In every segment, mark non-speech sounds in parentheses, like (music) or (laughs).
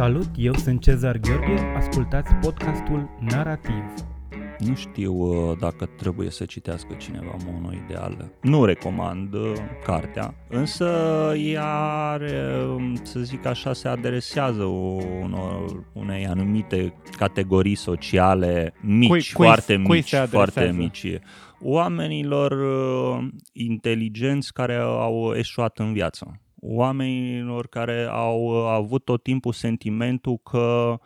Salut, eu sunt Cezar Gheorghe, ascultați podcastul Narativ. Nu știu uh, dacă trebuie să citească cineva monoideal. Nu recomand uh, cartea, însă ea are, um, să zic așa, se adresează unor, unei anumite categorii sociale mici, cui, foarte cui, mici, cui foarte mici. Oamenilor uh, inteligenți care au eșuat în viață oamenilor care au avut tot timpul sentimentul că,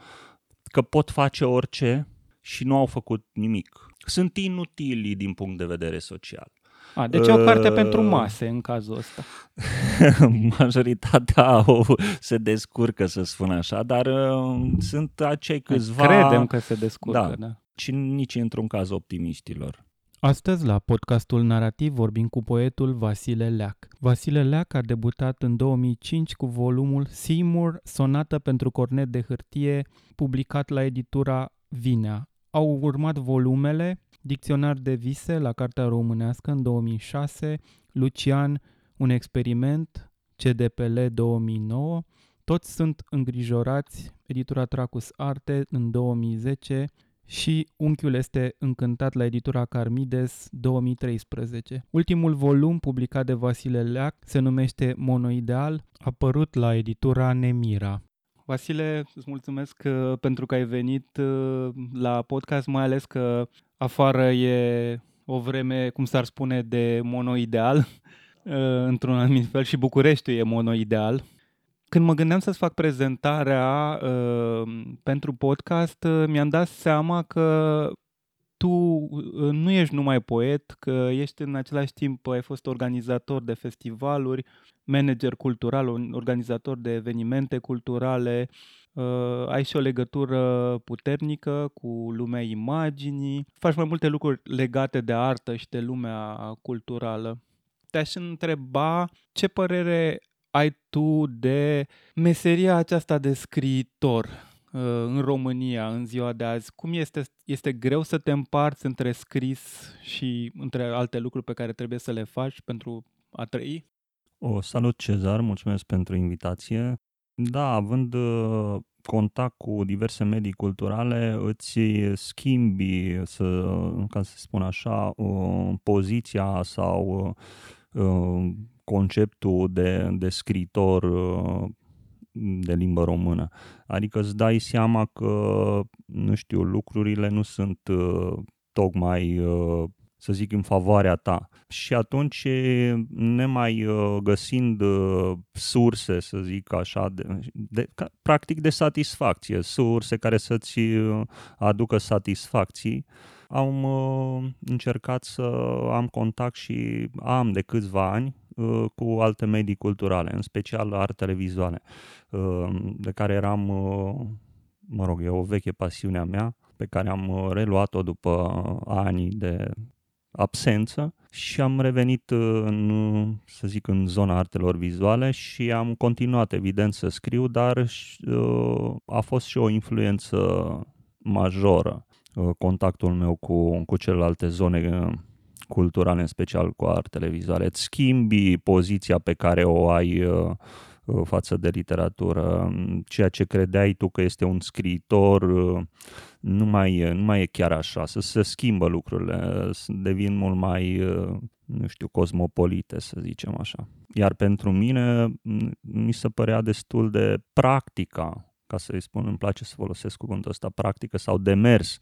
că pot face orice și nu au făcut nimic. Sunt inutili din punct de vedere social. A, deci e o carte uh, pentru mase în cazul ăsta. (laughs) Majoritatea au, se descurcă, să spun așa, dar uh, sunt acei câțiva... Credem că se descurcă, da. da. Și nici într-un caz optimiștilor. Astăzi, la podcastul Narativ, vorbim cu poetul Vasile Leac. Vasile Leac a debutat în 2005 cu volumul Seymour, sonată pentru cornet de hârtie, publicat la editura Vinea. Au urmat volumele Dicționar de vise la Cartea Românească în 2006, Lucian, un experiment, CDPL 2009, toți sunt îngrijorați, editura Tracus Arte în 2010 și Unchiul este încântat la editura Carmides 2013. Ultimul volum publicat de Vasile Leac se numește Monoideal, apărut la editura Nemira. Vasile, îți mulțumesc uh, pentru că ai venit uh, la podcast, mai ales că afară e o vreme, cum s-ar spune, de monoideal, (laughs) uh, într-un anumit fel și Bucureștiul e monoideal. Când mă gândeam să-ți fac prezentarea uh, pentru podcast, uh, mi-am dat seama că tu uh, nu ești numai poet, că ești în același timp, ai fost organizator de festivaluri, manager cultural, un organizator de evenimente culturale, uh, ai și o legătură puternică cu lumea imaginii, faci mai multe lucruri legate de artă și de lumea culturală. Te-aș întreba ce părere ai tu de meseria aceasta de scriitor uh, în România în ziua de azi? Cum este, este greu să te împarți între scris și între alte lucruri pe care trebuie să le faci pentru a trăi? O, salut Cezar, mulțumesc pentru invitație. Da, având uh, contact cu diverse medii culturale, îți schimbi, să, ca să spun așa, uh, poziția sau conceptul de, de scritor uh, de limbă română. Adică îți dai seama că, nu știu, lucrurile nu sunt uh, tocmai, uh, să zic, în favoarea ta. Și atunci, nemai găsind surse, să zic așa, de, de, practic de satisfacție, surse care să-ți aducă satisfacții, am încercat să am contact și am de câțiva ani Uh, cu alte medii culturale, în special artele vizuale, uh, de care eram, uh, mă rog, e o veche pasiune a mea, pe care am reluat-o după ani de absență și am revenit în, să zic, în zona artelor vizuale și am continuat, evident, să scriu, dar a fost și o influență majoră contactul meu cu, cu celelalte zone culturale, în special cu artele vizuale. Îți schimbi poziția pe care o ai uh, uh, față de literatură. Ceea ce credeai tu că este un scriitor uh, nu mai, e, nu mai e chiar așa, să se schimbă lucrurile, devin mult mai, nu știu, cosmopolite, să zicem așa. Iar pentru mine mi se părea destul de practica ca să-i spun, îmi place să folosesc cuvântul ăsta, practică sau demers.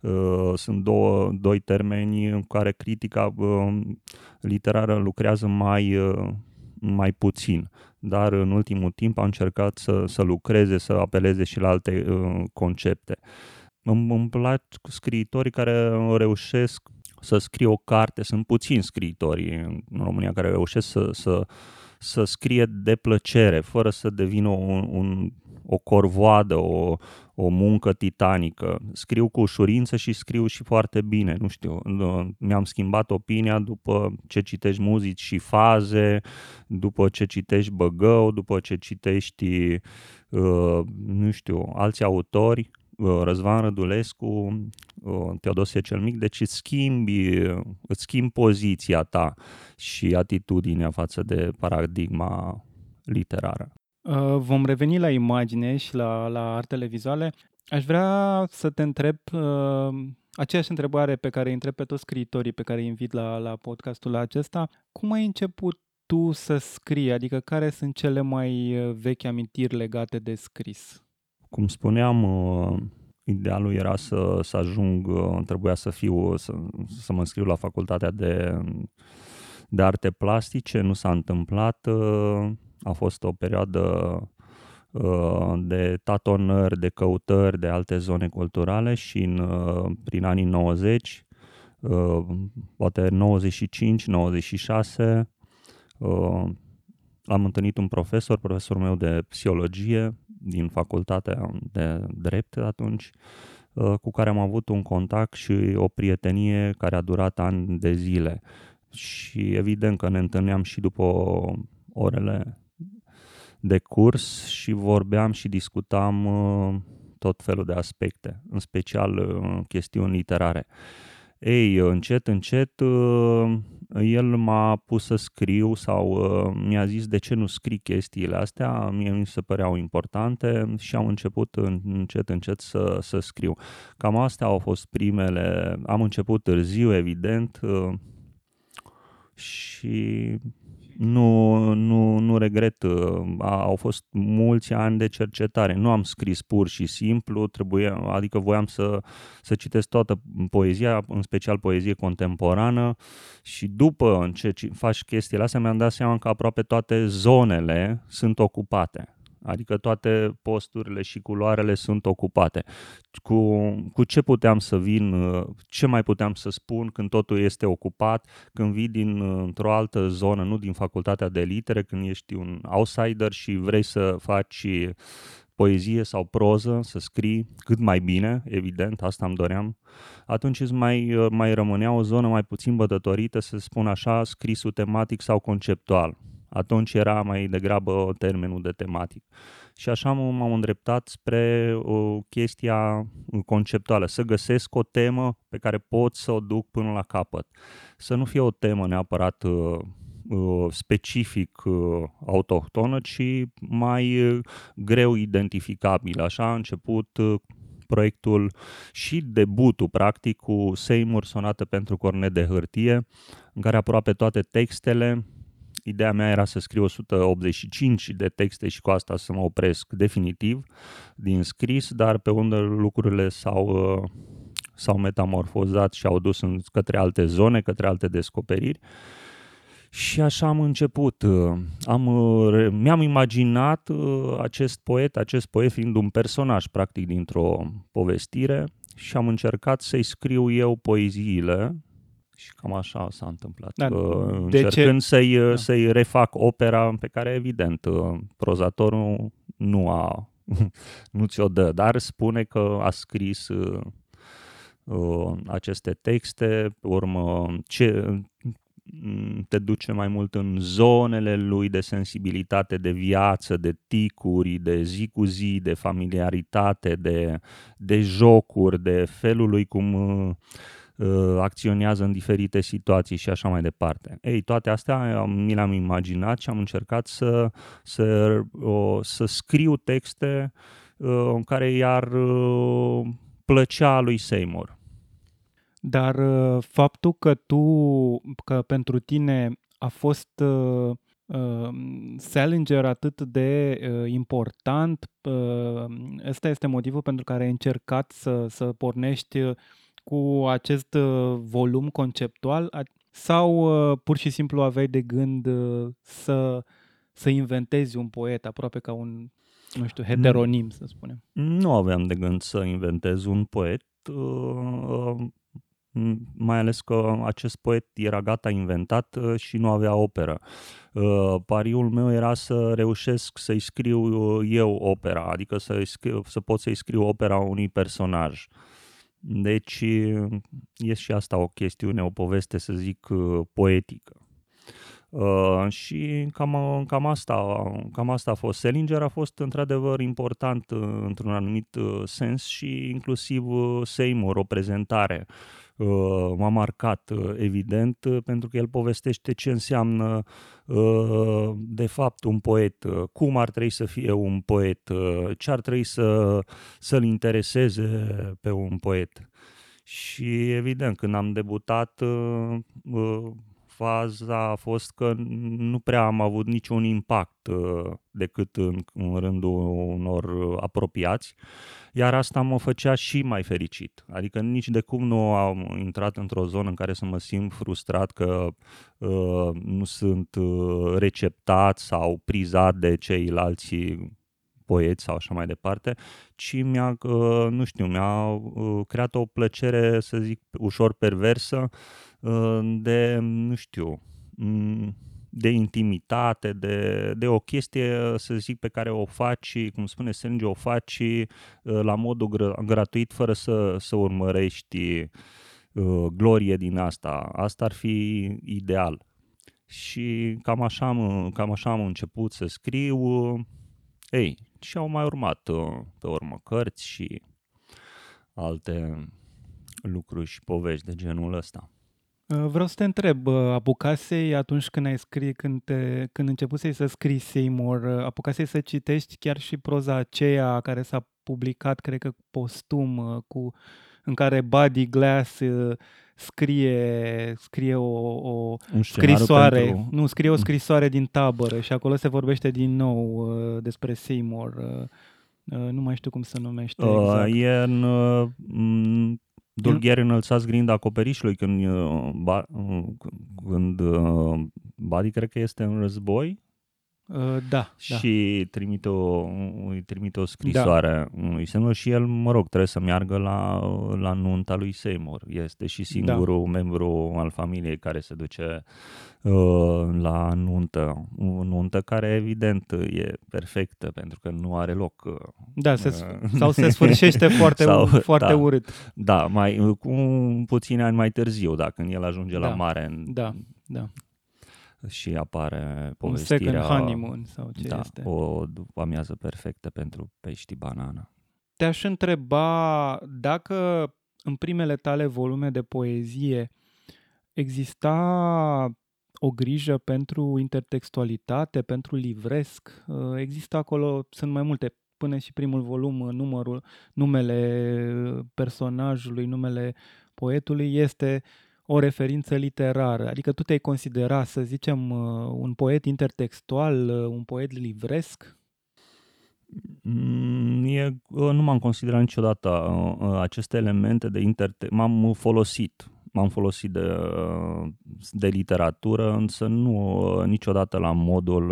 Uh, sunt două, doi termeni în care critica uh, literară lucrează mai, uh, mai puțin, dar în ultimul timp a încercat să, să lucreze, să apeleze și la alte concepte. Îmi, îmi plac scriitorii care reușesc să scrie o carte, sunt puțini scriitori în România care reușesc să, să, să scrie de plăcere, fără să devină un, un o corvoadă, o, o muncă titanică. Scriu cu ușurință și scriu și foarte bine, nu știu, mi-am schimbat opinia după ce citești muzici și faze, după ce citești Băgău, după ce citești, uh, nu știu, alți autori, uh, Răzvan Rădulescu, uh, Teodosie cel Mic, deci îți schimbi, îți schimbi poziția ta și atitudinea față de paradigma literară. Uh, vom reveni la imagine și la, la artele vizuale. Aș vrea să te întreb uh, aceeași întrebare pe care îi întreb pe toți scriitorii pe care îi invit la, la podcastul acesta. Cum ai început tu să scrii? Adică care sunt cele mai uh, vechi amintiri legate de scris? Cum spuneam, uh, idealul era să, să ajung, uh, trebuia să fiu, să, să mă înscriu la facultatea de, de arte plastice, nu s-a întâmplat, a fost o perioadă de tatonări, de căutări de alte zone culturale și în, prin anii 90, poate 95-96, am întâlnit un profesor, profesorul meu de psihologie din facultatea de drept atunci, cu care am avut un contact și o prietenie care a durat ani de zile. Și evident că ne întâlneam și după orele de curs și vorbeam și discutam tot felul de aspecte, în special chestiuni literare. Ei, încet, încet, el m-a pus să scriu sau mi-a zis de ce nu scrii chestiile astea, mie mi se păreau importante și am început încet, încet să, să scriu. Cam astea au fost primele, am început târziu, evident, și nu, nu, nu regret, uh, au fost mulți ani de cercetare. Nu am scris pur și simplu, trebuia, adică voiam să, să citesc toată poezia, în special poezie contemporană și după ce faci chestiile astea mi-am dat seama că aproape toate zonele sunt ocupate adică toate posturile și culoarele sunt ocupate. Cu, cu ce puteam să vin, ce mai puteam să spun când totul este ocupat, când vii dintr-o altă zonă, nu din facultatea de litere, când ești un outsider și vrei să faci poezie sau proză, să scrii cât mai bine, evident, asta îmi doream, atunci îți mai, mai rămânea o zonă mai puțin bătătorită, să spun așa, scrisul tematic sau conceptual. Atunci era mai degrabă termenul de tematic. Și așa m-am îndreptat spre o chestia conceptuală, să găsesc o temă pe care pot să o duc până la capăt. Să nu fie o temă neapărat uh, uh, specific uh, autohtonă, ci mai greu identificabil. Așa a început proiectul și debutul, practic, cu Seymour Sonată pentru cornet de hârtie, în care aproape toate textele Ideea mea era să scriu 185 de texte și cu asta să mă opresc definitiv din scris, dar pe unde lucrurile s-au, uh, s-au metamorfozat și au dus în, către alte zone, către alte descoperiri. Și așa am început. Uh, am, uh, mi-am imaginat acest poet, acest poet fiind un personaj practic dintr-o povestire și am încercat să-i scriu eu poeziile și cam așa s-a întâmplat. Da, Încercând ce? Să-i, da. să-i refac opera pe care, evident, uh, prozatorul nu a (laughs) nu ți-o dă, dar spune că a scris uh, uh, aceste texte, urmă ce, mm, te duce mai mult în zonele lui de sensibilitate, de viață, de ticuri, de zi cu zi, de familiaritate, de, de jocuri, de felul lui cum uh, Uh, acționează în diferite situații și așa mai departe. Ei, toate astea mi le-am imaginat și am încercat să, să, să scriu texte uh, în care i-ar uh, plăcea lui Seymour. Dar faptul că tu, că pentru tine a fost uh, Salinger atât de uh, important, uh, ăsta este motivul pentru care ai încercat să, să pornești cu acest uh, volum conceptual sau uh, pur și simplu aveai de gând uh, să, să inventezi un poet aproape ca un, nu știu, heteronim, să spunem? Nu aveam de gând să inventez un poet, mai ales că acest poet era gata inventat și nu avea operă. Pariul meu era să reușesc să-i scriu eu opera, adică să, scriu, să pot să-i scriu opera unui personaj. Deci e și asta o chestiune, o poveste, să zic, poetică. Uh, și cam, cam, asta, cam asta a fost. Selinger a fost într-adevăr important uh, într-un anumit uh, sens și inclusiv uh, Seymour, o prezentare. uh, m-a marcat, uh, evident, uh, pentru că el povestește ce înseamnă uh, de fapt un poet, uh, cum ar trebui să fie un poet, uh, ce ar trebui să, să-l intereseze pe un poet. Și evident, când am debutat, uh, uh, faza a fost că nu prea am avut niciun impact uh, decât în, în rândul unor uh, apropiați, iar asta mă făcea și mai fericit. Adică nici de cum nu am intrat într-o zonă în care să mă simt frustrat că uh, nu sunt uh, receptat sau prizat de ceilalți poeți sau așa mai departe, ci mi-a, uh, nu știu, mi-a uh, creat o plăcere, să zic, ușor perversă uh, de, nu știu, mm, de intimitate, de, de o chestie, să zic, pe care o faci, cum spune Sergio, o faci la modul gr- gratuit, fără să, să urmărești glorie din asta. Asta ar fi ideal. Și cam așa am, cam așa am început să scriu. Ei, și au mai urmat uh, pe urmă cărți și alte lucruri și povești de genul ăsta. Uh, vreau să te întreb, uh, apucasei atunci când ai scris, când, te, când începusei să scrii Seymour, apucasei să citești chiar și proza aceea care s-a publicat, cred că postum, cu, în care Buddy Glass scrie, scrie o, o scrisoare, pentru... nu, scrie o mm. scrisoare din tabără și acolo se vorbește din nou uh, despre Seymour. Uh, uh, nu mai știu cum se numește uh, exact. Uh, e în uh, Dulgheri înălțați grind acoperișului când, uh, ba, uh, când uh, Buddy cred că este în război? Uh, da. Și da. trimite, o, îi trimite o scrisoare da. unui Seymour și el, mă rog, trebuie să meargă la, la nunta lui Seymour. Este și singurul da. membru al familiei care se duce uh, la nuntă. O nuntă care, evident, e perfectă pentru că nu are loc. Uh, da, se, uh, sau se sfârșește (laughs) foarte, sau, foarte da, urât. Da, mai, cu puțini ani mai târziu, da, când el ajunge da. la mare. În, da, da și apare povestirea... Un second honeymoon sau ce da, este. o amiază perfectă pentru pești banana. Te-aș întreba dacă în primele tale volume de poezie exista o grijă pentru intertextualitate, pentru livresc. Există acolo, sunt mai multe, până și primul volum, numărul, numele personajului, numele poetului este uh, o referință literară. Adică tu te-ai considera, să zicem, uh, un poet intertextual, uh, un poet livresc? Mm, e, uh, nu m-am considerat niciodată aceste elemente de intertext. M-am folosit m-am folosit de, de literatură, însă nu niciodată la modul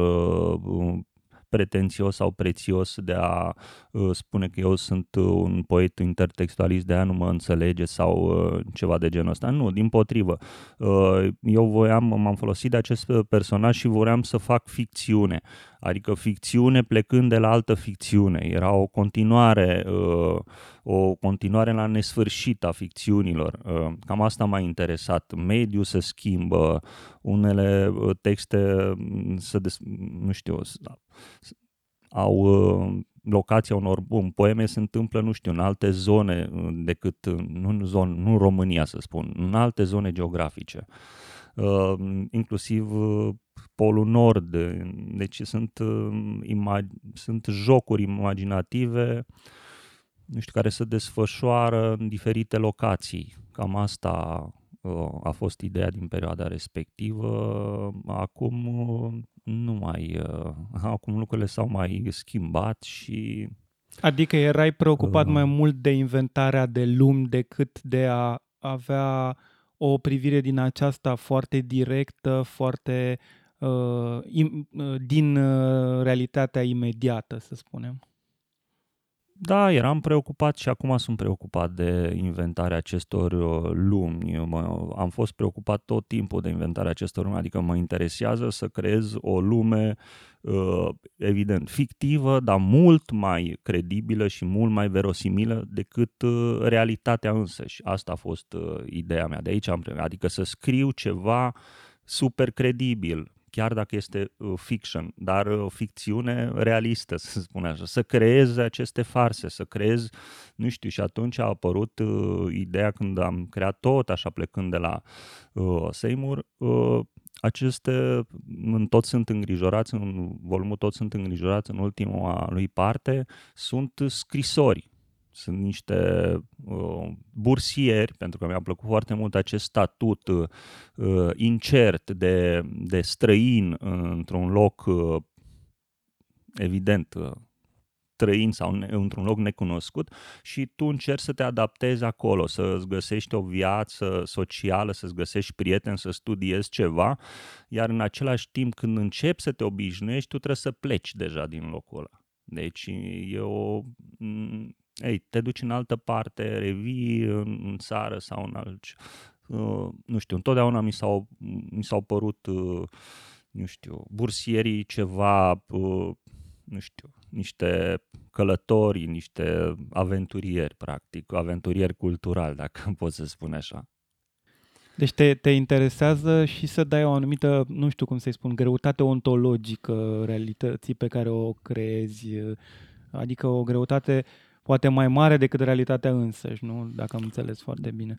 pretențios sau prețios de a uh, spune că eu sunt un poet intertextualist, de a nu mă înțelege sau uh, ceva de genul ăsta. Nu, din potrivă. Uh, eu voiam, m-am folosit de acest personaj și voiam să fac ficțiune. Adică ficțiune plecând de la altă ficțiune. Era o continuare, uh, o continuare la nesfârșit a ficțiunilor. Uh, cam asta m-a interesat. Mediul se schimbă, unele uh, texte mm, se des, nu știu, au locația unor bun, poeme se întâmplă, nu știu, în alte zone decât, nu în, zon, nu în România să spun, în alte zone geografice. Uh, inclusiv uh, Polul Nord. Deci sunt, uh, imag- sunt jocuri imaginative nu știu, care se desfășoară în diferite locații. Cam asta a fost ideea din perioada respectivă. Acum nu mai, (laughs) acum lucrurile s-au mai schimbat și Adică erai preocupat uh, mai mult de inventarea de lumi decât de a avea o privire din aceasta foarte directă, foarte uh, im, uh, din uh, realitatea imediată, să spunem. Da, eram preocupat și acum sunt preocupat de inventarea acestor uh, lumi. am fost preocupat tot timpul de inventarea acestor lumi, adică mă interesează să creez o lume uh, evident fictivă, dar mult mai credibilă și mult mai verosimilă decât uh, realitatea însăși. Asta a fost ideea mea. De aici am adică să scriu ceva super credibil, chiar dacă este uh, fiction, dar uh, ficțiune realistă, să spun așa, să creezi aceste farse, să creezi, nu știu, și atunci a apărut uh, ideea când am creat tot, așa plecând de la uh, Seymour, uh, aceste, în toți sunt îngrijorați, în volumul toți sunt îngrijorați, în ultima lui parte, sunt scrisori sunt niște uh, bursieri, pentru că mi-a plăcut foarte mult acest statut uh, incert de, de străin într-un loc uh, evident uh, trăind sau ne, într-un loc necunoscut și tu încerci să te adaptezi acolo, să-ți găsești o viață socială, să-ți găsești prieteni, să studiezi ceva, iar în același timp când începi să te obișnuiești, tu trebuie să pleci deja din locul ăla. Deci e o ei, te duci în altă parte, revii în, în țară sau în alt... Uh, nu știu, întotdeauna mi s-au, mi s-au părut, uh, nu știu, bursierii ceva, uh, nu știu, niște călători, niște aventurieri, practic, aventurieri culturali, dacă (laughs) pot să spun așa. Deci te, te interesează și să dai o anumită, nu știu cum să-i spun, greutate ontologică realității pe care o creezi, adică o greutate uh, poate mai mare decât realitatea însăși, nu? Dacă am înțeles foarte bine.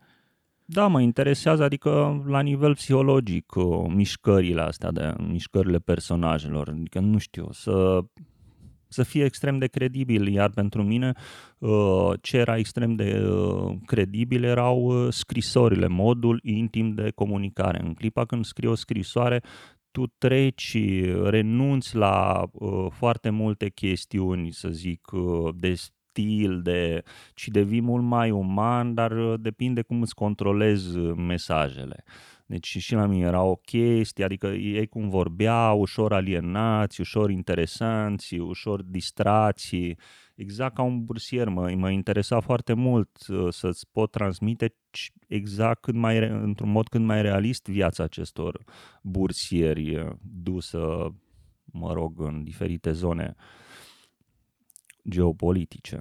Da, mă interesează, adică la nivel psihologic, mișcările astea, de mișcările personajelor, adică nu știu, să, să fie extrem de credibil, iar pentru mine ă, ce era extrem de ă, credibil erau ă, scrisorile, modul intim de comunicare. În clipa când scrii o scrisoare, tu treci, renunți la uh, foarte multe chestiuni, să zic, uh, de stil, de, ci devii mult mai uman, dar uh, depinde cum îți controlezi uh, mesajele. Deci și la mine era o chestie, adică ei cum vorbeau, ușor alienați, ușor interesanți, ușor distrații, exact ca un bursier. Mă, mă interesa foarte mult uh, să-ți pot transmite exact cât mai, într-un mod cât mai realist viața acestor bursieri dusă, mă rog, în diferite zone uh, geopolitice.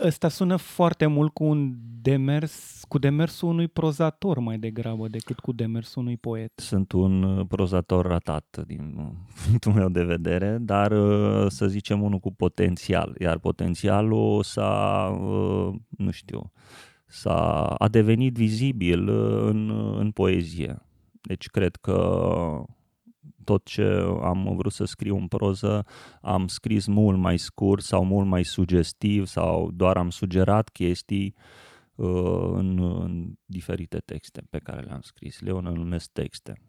Ăsta sună foarte mult cu un demers, cu demersul unui prozator mai degrabă decât cu demersul unui poet. Sunt un uh, prozator ratat din (laughs) punctul meu de vedere, dar uh, să zicem unul cu potențial. Iar potențialul s-a, uh, nu știu, s-a a devenit vizibil în, în poezie. Deci cred că tot ce am vrut să scriu în proză am scris mult mai scurt sau mult mai sugestiv sau doar am sugerat chestii uh, în, în diferite texte pe care le-am scris. Le numesc texte.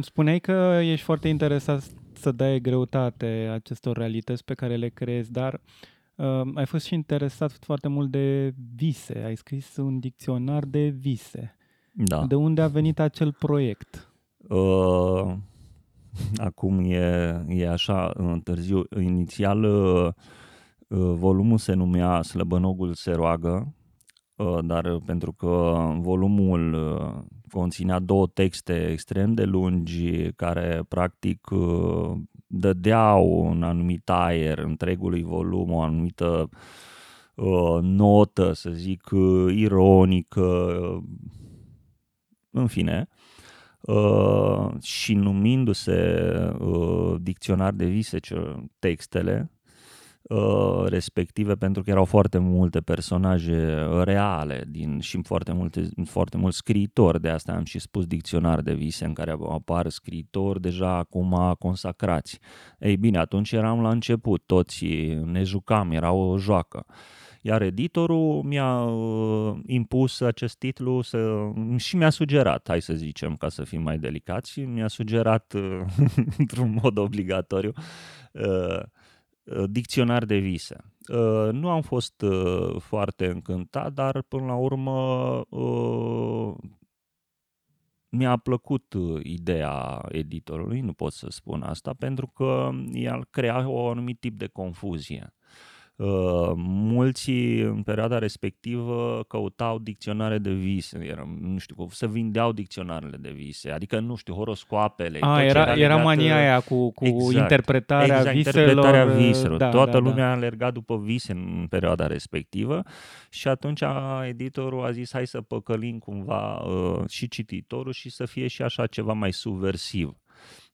Spuneai că ești foarte interesat să dai greutate acestor realități pe care le creezi, dar uh, ai fost și interesat foarte mult de vise. Ai scris un dicționar de vise. Da. De unde a venit acel proiect? Uh, acum e, e așa târziu. Inițial uh, uh, volumul se numea Slăbănogul se roagă, uh, dar pentru că volumul uh, conținea două texte extrem de lungi care practic uh, dădeau un anumit aer întregului volum, o anumită uh, notă, să zic, uh, ironică, în fine, Uh, și numindu-se uh, dicționar de vise textele uh, respective pentru că erau foarte multe personaje reale din, și foarte, multe, foarte mulți scriitori, de asta am și spus dicționar de vise în care apar scriitori deja acum consacrați. Ei bine, atunci eram la început, toți ne jucam, era o joacă. Uh, iar editorul mi-a uh, impus acest titlu să, și mi-a sugerat, hai să zicem, ca să fim mai delicați, și mi-a sugerat uh, (laughs) într-un mod obligatoriu uh, dicționar de vise. Nu am fost foarte încântat, dar până la urmă mi-a plăcut ideea editorului, nu pot să spun asta, pentru că el crea o anumit tip de confuzie Uh, mulți în perioada respectivă căutau dicționare de vise, era, nu știu, să vindeau dicționarele de vise, adică, nu știu, horoscoapele. A, era, era, era mania aia cu, cu exact, interpretarea exact, viselor. interpretarea viselor. Da, Toată da, lumea da. a alergat după vise în perioada respectivă și atunci editorul a zis hai să păcălim cumva uh, și cititorul și să fie și așa ceva mai subversiv.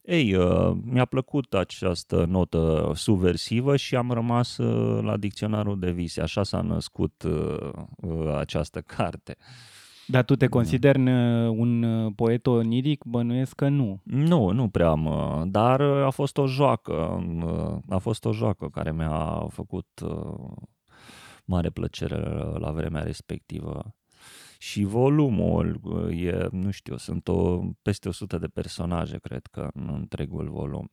Ei, uh, mi-a plăcut această notă subversivă și am rămas uh, la dicționarul de vise. Așa s-a născut uh, această carte. Dar tu te consideri un poet oniric? Bănuiesc că nu. Nu, nu prea am, dar a fost o joacă. A fost o joacă care mi-a făcut mare plăcere la vremea respectivă și volumul e, nu știu, sunt o, peste 100 de personaje, cred că, în întregul volum.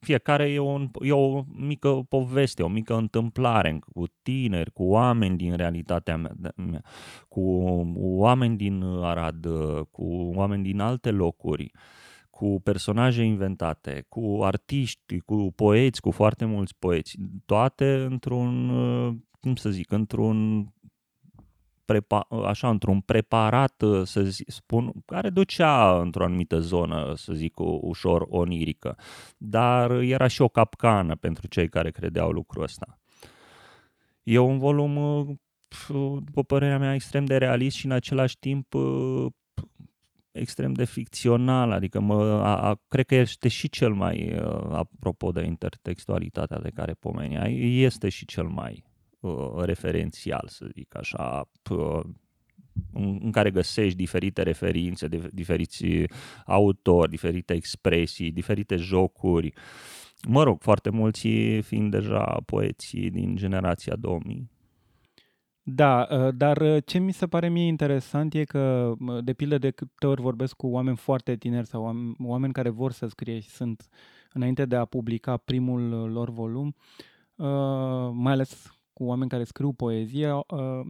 Fiecare e, un, e o mică poveste, o mică întâmplare cu tineri, cu oameni din realitatea mea, cu oameni din Arad, cu oameni din alte locuri, cu personaje inventate, cu artiști, cu poeți, cu foarte mulți poeți, toate într-un, cum să zic, într-un prepa- așa, într-un preparat, uh, să zic, spun, care ducea într-o anumită zonă, să zic, ușor onirică. Dar era și o capcană pentru cei care credeau lucrul ăsta. E un volum, uh, după părerea mea, extrem de realist și în același timp uh, extrem de ficțional, adică mă, a, a, cred că este și cel mai, apropo de intertextualitatea de care pomeneai, este și cel mai uh, referențial, să zic așa, uh, în, în care găsești diferite referințe, de, diferiți autori, diferite expresii, diferite jocuri. Mă rog, foarte mulți fiind deja poeții din generația 2000. Da, uh, dar uh, ce mi se pare mie interesant e că, de pildă, de câte ori vorbesc cu oameni foarte tineri sau oameni care vor să scrie și sunt înainte de a publica primul lor volum, uh, mai ales cu oameni care scriu poezie uh,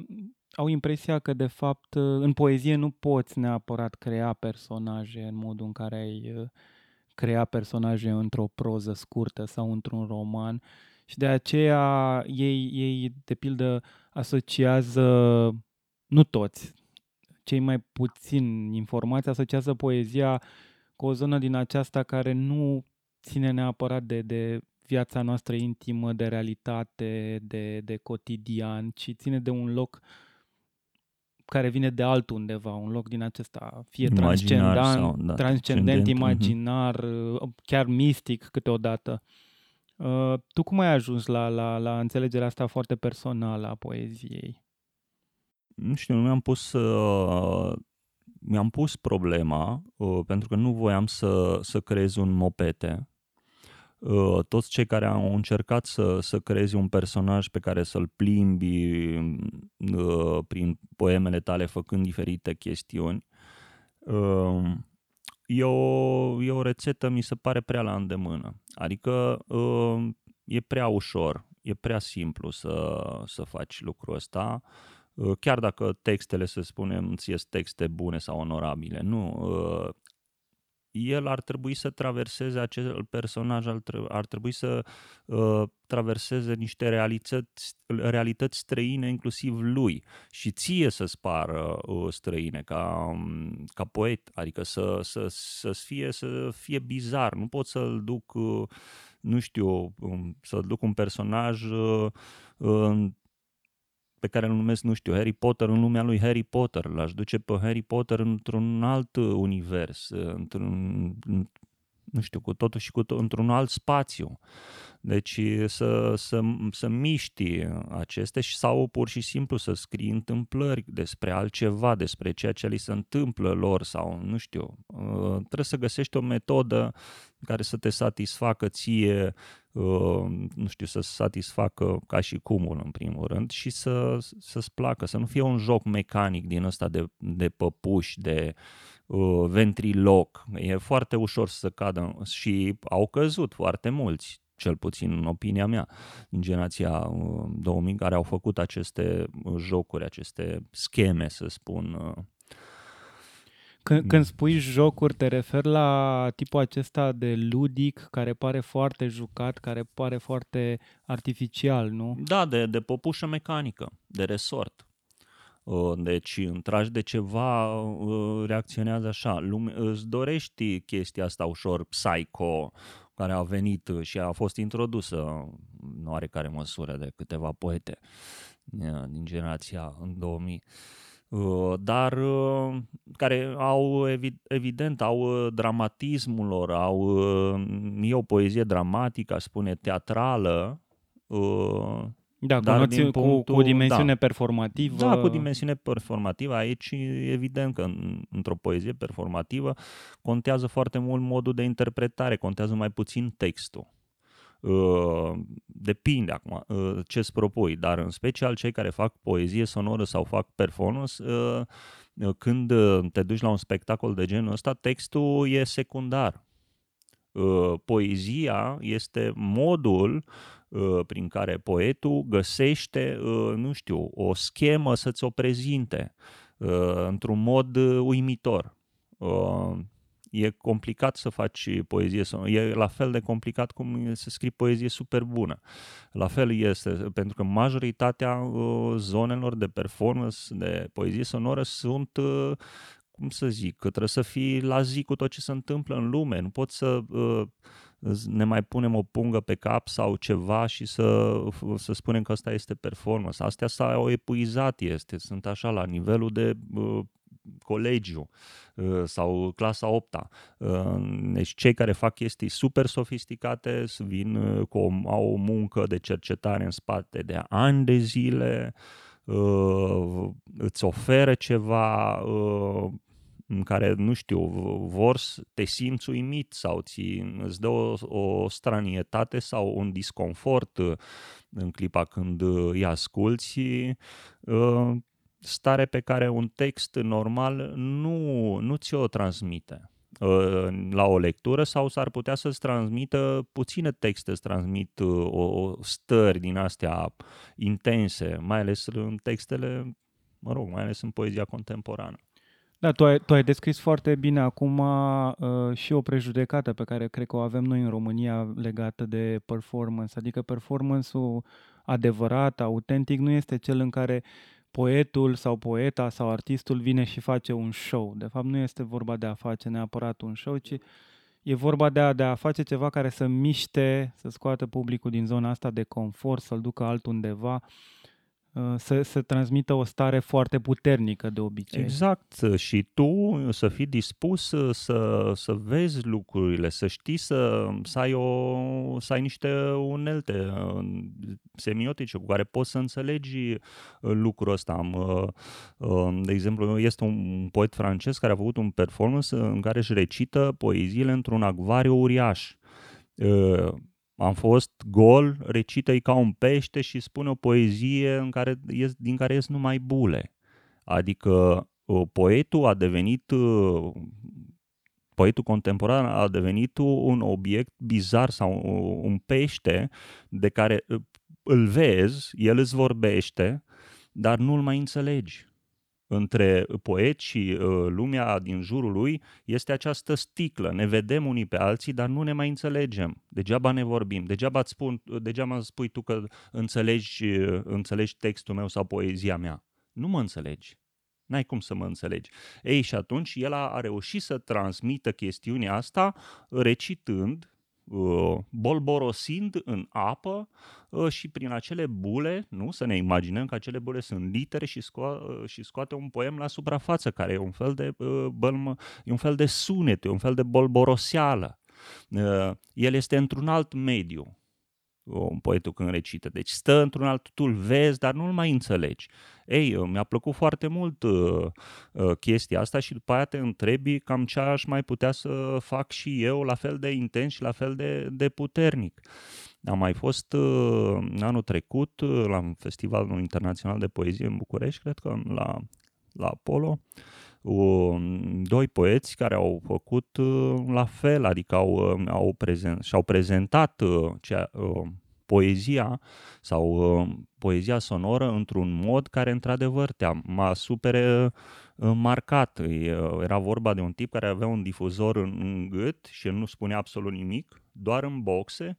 au impresia că, de fapt, uh, în poezie nu poți neapărat crea personaje în modul în care ai uh, crea personaje într-o proză scurtă sau într-un roman și de aceea ei, ei de pildă, asociază, nu toți, cei mai puțin informați, asociază poezia cu o zonă din aceasta care nu ține neapărat de, de viața noastră intimă, de realitate, de, de cotidian, ci ține de un loc care vine de altundeva, un loc din acesta, fie imaginar transcendent, sau, da, transcendent, mhm. imaginar, uh, chiar mistic câteodată. Uh, tu cum ai ajuns la, la, la înțelegerea asta foarte personală a poeziei? Nu știu, nu mi-am pus uh, mi-am pus problema uh, pentru că nu voiam să, să creez un mopete Uh, toți cei care au încercat să, să creezi un personaj pe care să-l plimbi uh, prin poemele tale făcând diferite chestiuni, uh, e o, e o rețetă, mi se pare prea la îndemână. Adică e prea ușor, e prea simplu să, să faci lucrul ăsta, chiar dacă textele, să spunem, ți texte bune sau onorabile. Nu, el ar trebui să traverseze acel personaj, ar, ar trebui să uh, traverseze niște realități, realități străine, inclusiv lui, și ție să-ți pară uh, străine ca, um, ca poet, adică să, să, să, fie, să fie bizar. Nu pot să-l duc, uh, nu știu, um, să-l duc un personaj uh, pe care îl numesc, nu știu, Harry Potter în lumea lui Harry Potter. L-aș duce pe Harry Potter într-un alt univers, într-un, nu știu, cu totul și cu tot, într-un alt spațiu. Deci să, să, să miști aceste și sau pur și simplu să scrii întâmplări despre altceva, despre ceea ce li se întâmplă lor sau nu știu. Uh, trebuie să găsești o metodă care să te satisfacă ție, uh, nu știu, să satisfacă ca și cumul în primul rând și să, să-ți placă, să nu fie un joc mecanic din ăsta de, de păpuși, de uh, ventriloc. E foarte ușor să cadă și au căzut foarte mulți cel puțin în opinia mea, din generația 2000, uh, care au făcut aceste uh, jocuri, aceste scheme, să spun, uh, Când, când spui jocuri, te referi la tipul acesta de ludic care pare foarte jucat, care pare foarte artificial, nu? Da, de, de popușă mecanică, de resort. Uh, deci, în tragi de ceva, uh, reacționează așa. Lume, îți dorești chestia asta ușor psycho, care a venit și a fost introdusă în oarecare măsură de câteva poete uh, din generația în 2000 dar care au evident au dramatismul lor, au e o poezie dramatică, aș spune teatrală, da, dar cu, din punctul, cu, cu dimensiune da. performativă. Da, cu dimensiune performativă. Aici, evident că în, într-o poezie performativă contează foarte mult modul de interpretare, contează mai puțin textul. Uh, depinde acum uh, ce îți propui, dar în special cei care fac poezie sonoră sau fac performance, uh, când te duci la un spectacol de genul ăsta, textul e secundar. Poezia este modul Uh, prin care poetul găsește, uh, nu știu, o schemă să-ți o prezinte uh, într-un mod uimitor. E complicat să faci poezie, e la fel de complicat cum să scrii poezie super bună. La fel este, pentru că majoritatea zonelor de performance, de poezie sonoră sunt cum să zic, că trebuie să fii la zi cu tot ce se întâmplă în lume. Nu poți să ne mai punem o pungă pe cap sau ceva și să, să spunem că asta este performance. Astea s-au epuizat, este, sunt așa la nivelul de uh, colegiu uh, sau clasa 8 uh, Deci cei care fac chestii super sofisticate vin uh, cu o, au o muncă de cercetare în spate de ani de zile, uh, îți oferă ceva, uh, în care, nu știu, vor să te simți uimit sau ți, îți dă o, o stranietate sau un disconfort uh, în clipa când uh, îi asculți, uh, stare pe care un text normal nu, nu ți-o transmite la o lectură sau s-ar putea să-ți transmită puține texte, îți transmit o, o stări din astea intense, mai ales în textele, mă rog, mai ales în poezia contemporană. Da, tu ai, tu ai descris foarte bine acum uh, și o prejudecată pe care cred că o avem noi în România legată de performance. Adică performance-ul adevărat, autentic, nu este cel în care poetul sau poeta sau artistul vine și face un show. De fapt, nu este vorba de a face neapărat un show, ci e vorba de a, de a face ceva care să miște, să scoată publicul din zona asta de confort, să-l ducă altundeva. undeva Uh, să, să transmită o stare foarte puternică de obicei. Exact. Și tu să fii dispus să, să vezi lucrurile, să știi să, să, ai, o, să ai niște unelte uh, semiotice cu care poți să înțelegi uh, lucrul ăsta. De exemplu, este un poet francez care a făcut un performance în care își recită poeziile într-un acvariu uriaș am fost gol, recită ca un pește și spune o poezie în care ies, din care ies numai bule. Adică poetul a devenit poetul contemporan a devenit un obiect bizar sau un pește de care îl vezi, el îți vorbește, dar nu-l mai înțelegi între poet și uh, lumea din jurul lui este această sticlă. Ne vedem unii pe alții, dar nu ne mai înțelegem. Degeaba ne vorbim. Degeaba, îți spun, degeaba îmi spui tu că înțelegi, uh, înțelegi textul meu sau poezia mea. Nu mă înțelegi. N-ai cum să mă înțelegi. Ei, și atunci el a, a reușit să transmită chestiunea asta recitând Uh, bolborosind în apă uh, și prin acele bule, nu? Să ne imaginăm că acele bule sunt litere și, sco- uh, și scoate un poem la suprafață, care e un fel de bălmă, e un fel de sunet, e un fel de bolboroseală. El este într-un alt mediu, un poetul când recită. Deci stă într-un alt, tu vezi, dar nu-l mai înțelegi. Ei, mi-a plăcut foarte mult uh, uh, chestia asta și după aia te întrebi cam ce aș mai putea să fac și eu la fel de intens și la fel de, de puternic. Am mai fost uh, anul trecut uh, la un festival internațional de poezie în București, cred că la, la Apollo, uh, doi poeți care au făcut uh, la fel, adică au, uh, au prezent, și-au prezentat uh, cea, uh, poezia sau uh, poezia sonoră într-un mod care într-adevăr te mă supere marcat. Era vorba de un tip care avea un difuzor în, în gât și el nu spunea absolut nimic, doar în boxe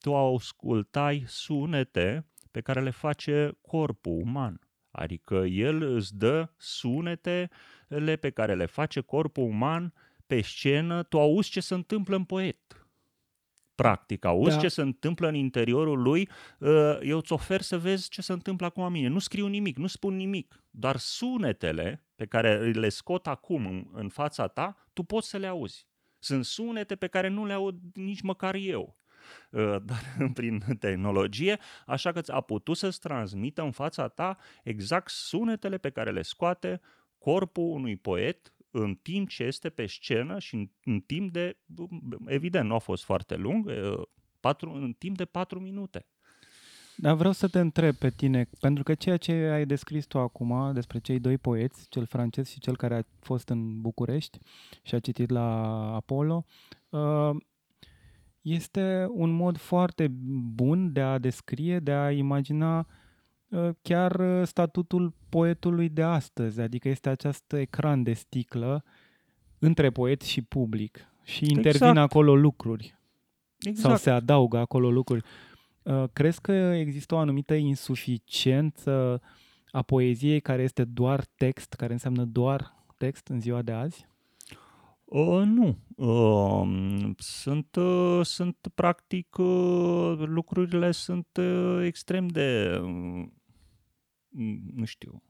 tu ascultai sunete pe care le face corpul uman. Adică el îți dă sunetele pe care le face corpul uman pe scenă, tu auzi ce se întâmplă în poet. Practic, auzi da. ce se întâmplă în interiorul lui, uh, eu îți ofer să vezi ce se întâmplă acum mine. Nu scriu nimic, nu spun nimic, doar sunetele pe care le scot acum în, în fața ta, tu poți să le auzi. Sunt sunete pe care nu le aud nici măcar eu. Uh, (laughs) dar prin tehnologie, așa că a putut să-ți transmită în fața ta exact sunetele pe care le scoate corpul unui poet în timp ce este pe scenă și în, în timp de, evident, nu a fost foarte lung, uh, patru, în timp de patru minute. Dar vreau să te întreb pe tine, pentru că ceea ce ai descris tu acum despre cei doi poeți, cel francez și cel care a fost în București și a citit la Apollo, uh, este un mod foarte bun de a descrie, de a imagina uh, chiar uh, statutul poetului de astăzi, adică este acest ecran de sticlă între poet și public și intervin exact. acolo lucruri exact. sau se adaugă acolo lucruri. Uh, crezi că există o anumită insuficiență a poeziei care este doar text, care înseamnă doar text în ziua de azi? Uh, nu. Uh, sunt, uh, sunt practic, uh, lucrurile sunt uh, extrem de, uh, nu știu,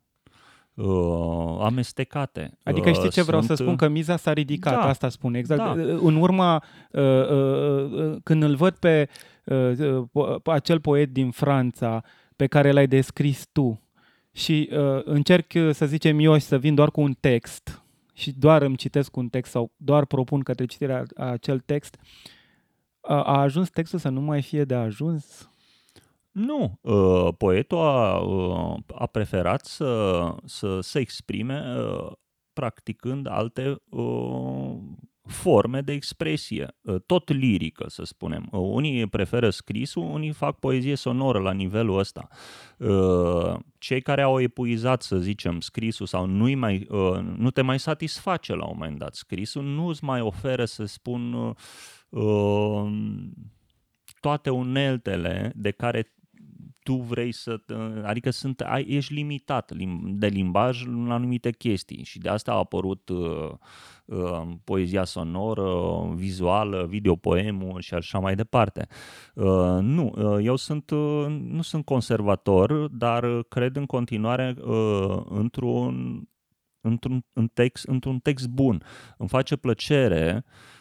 uh, amestecate. Adică știi ce vreau sunt... să spun? Că miza s-a ridicat, da, asta spun exact. Da. În urma, uh, uh, uh, când îl văd pe uh, uh, acel poet din Franța pe care l-ai descris tu și uh, încerc, să zicem eu, să vin doar cu un text și doar îmi citesc un text sau doar propun către citirea a acel text, a, a ajuns textul să nu mai fie de ajuns? Nu, uh, poetul a, uh, a preferat să, să se exprime uh, practicând alte uh, forme de expresie, ă, tot lirică, să spunem. Ă, unii preferă scrisul, unii fac poezie sonoră la nivelul ăsta. Ă, cei care au epuizat, să zicem, scrisul sau nu mai, nu te mai satisface la un moment dat scrisul, nu îți mai oferă, să spun, toate uneltele de care tu vrei să, adică sunt, ai, ești limitat de limbaj în anumite chestii și de asta a apărut uh, uh, poezia sonoră, vizuală, videopoemul și așa mai departe. Uh, nu, uh, eu sunt, uh, nu sunt conservator, dar cred în continuare uh, într-un, într-un, în text, într-un text bun. Îmi face plăcere uh,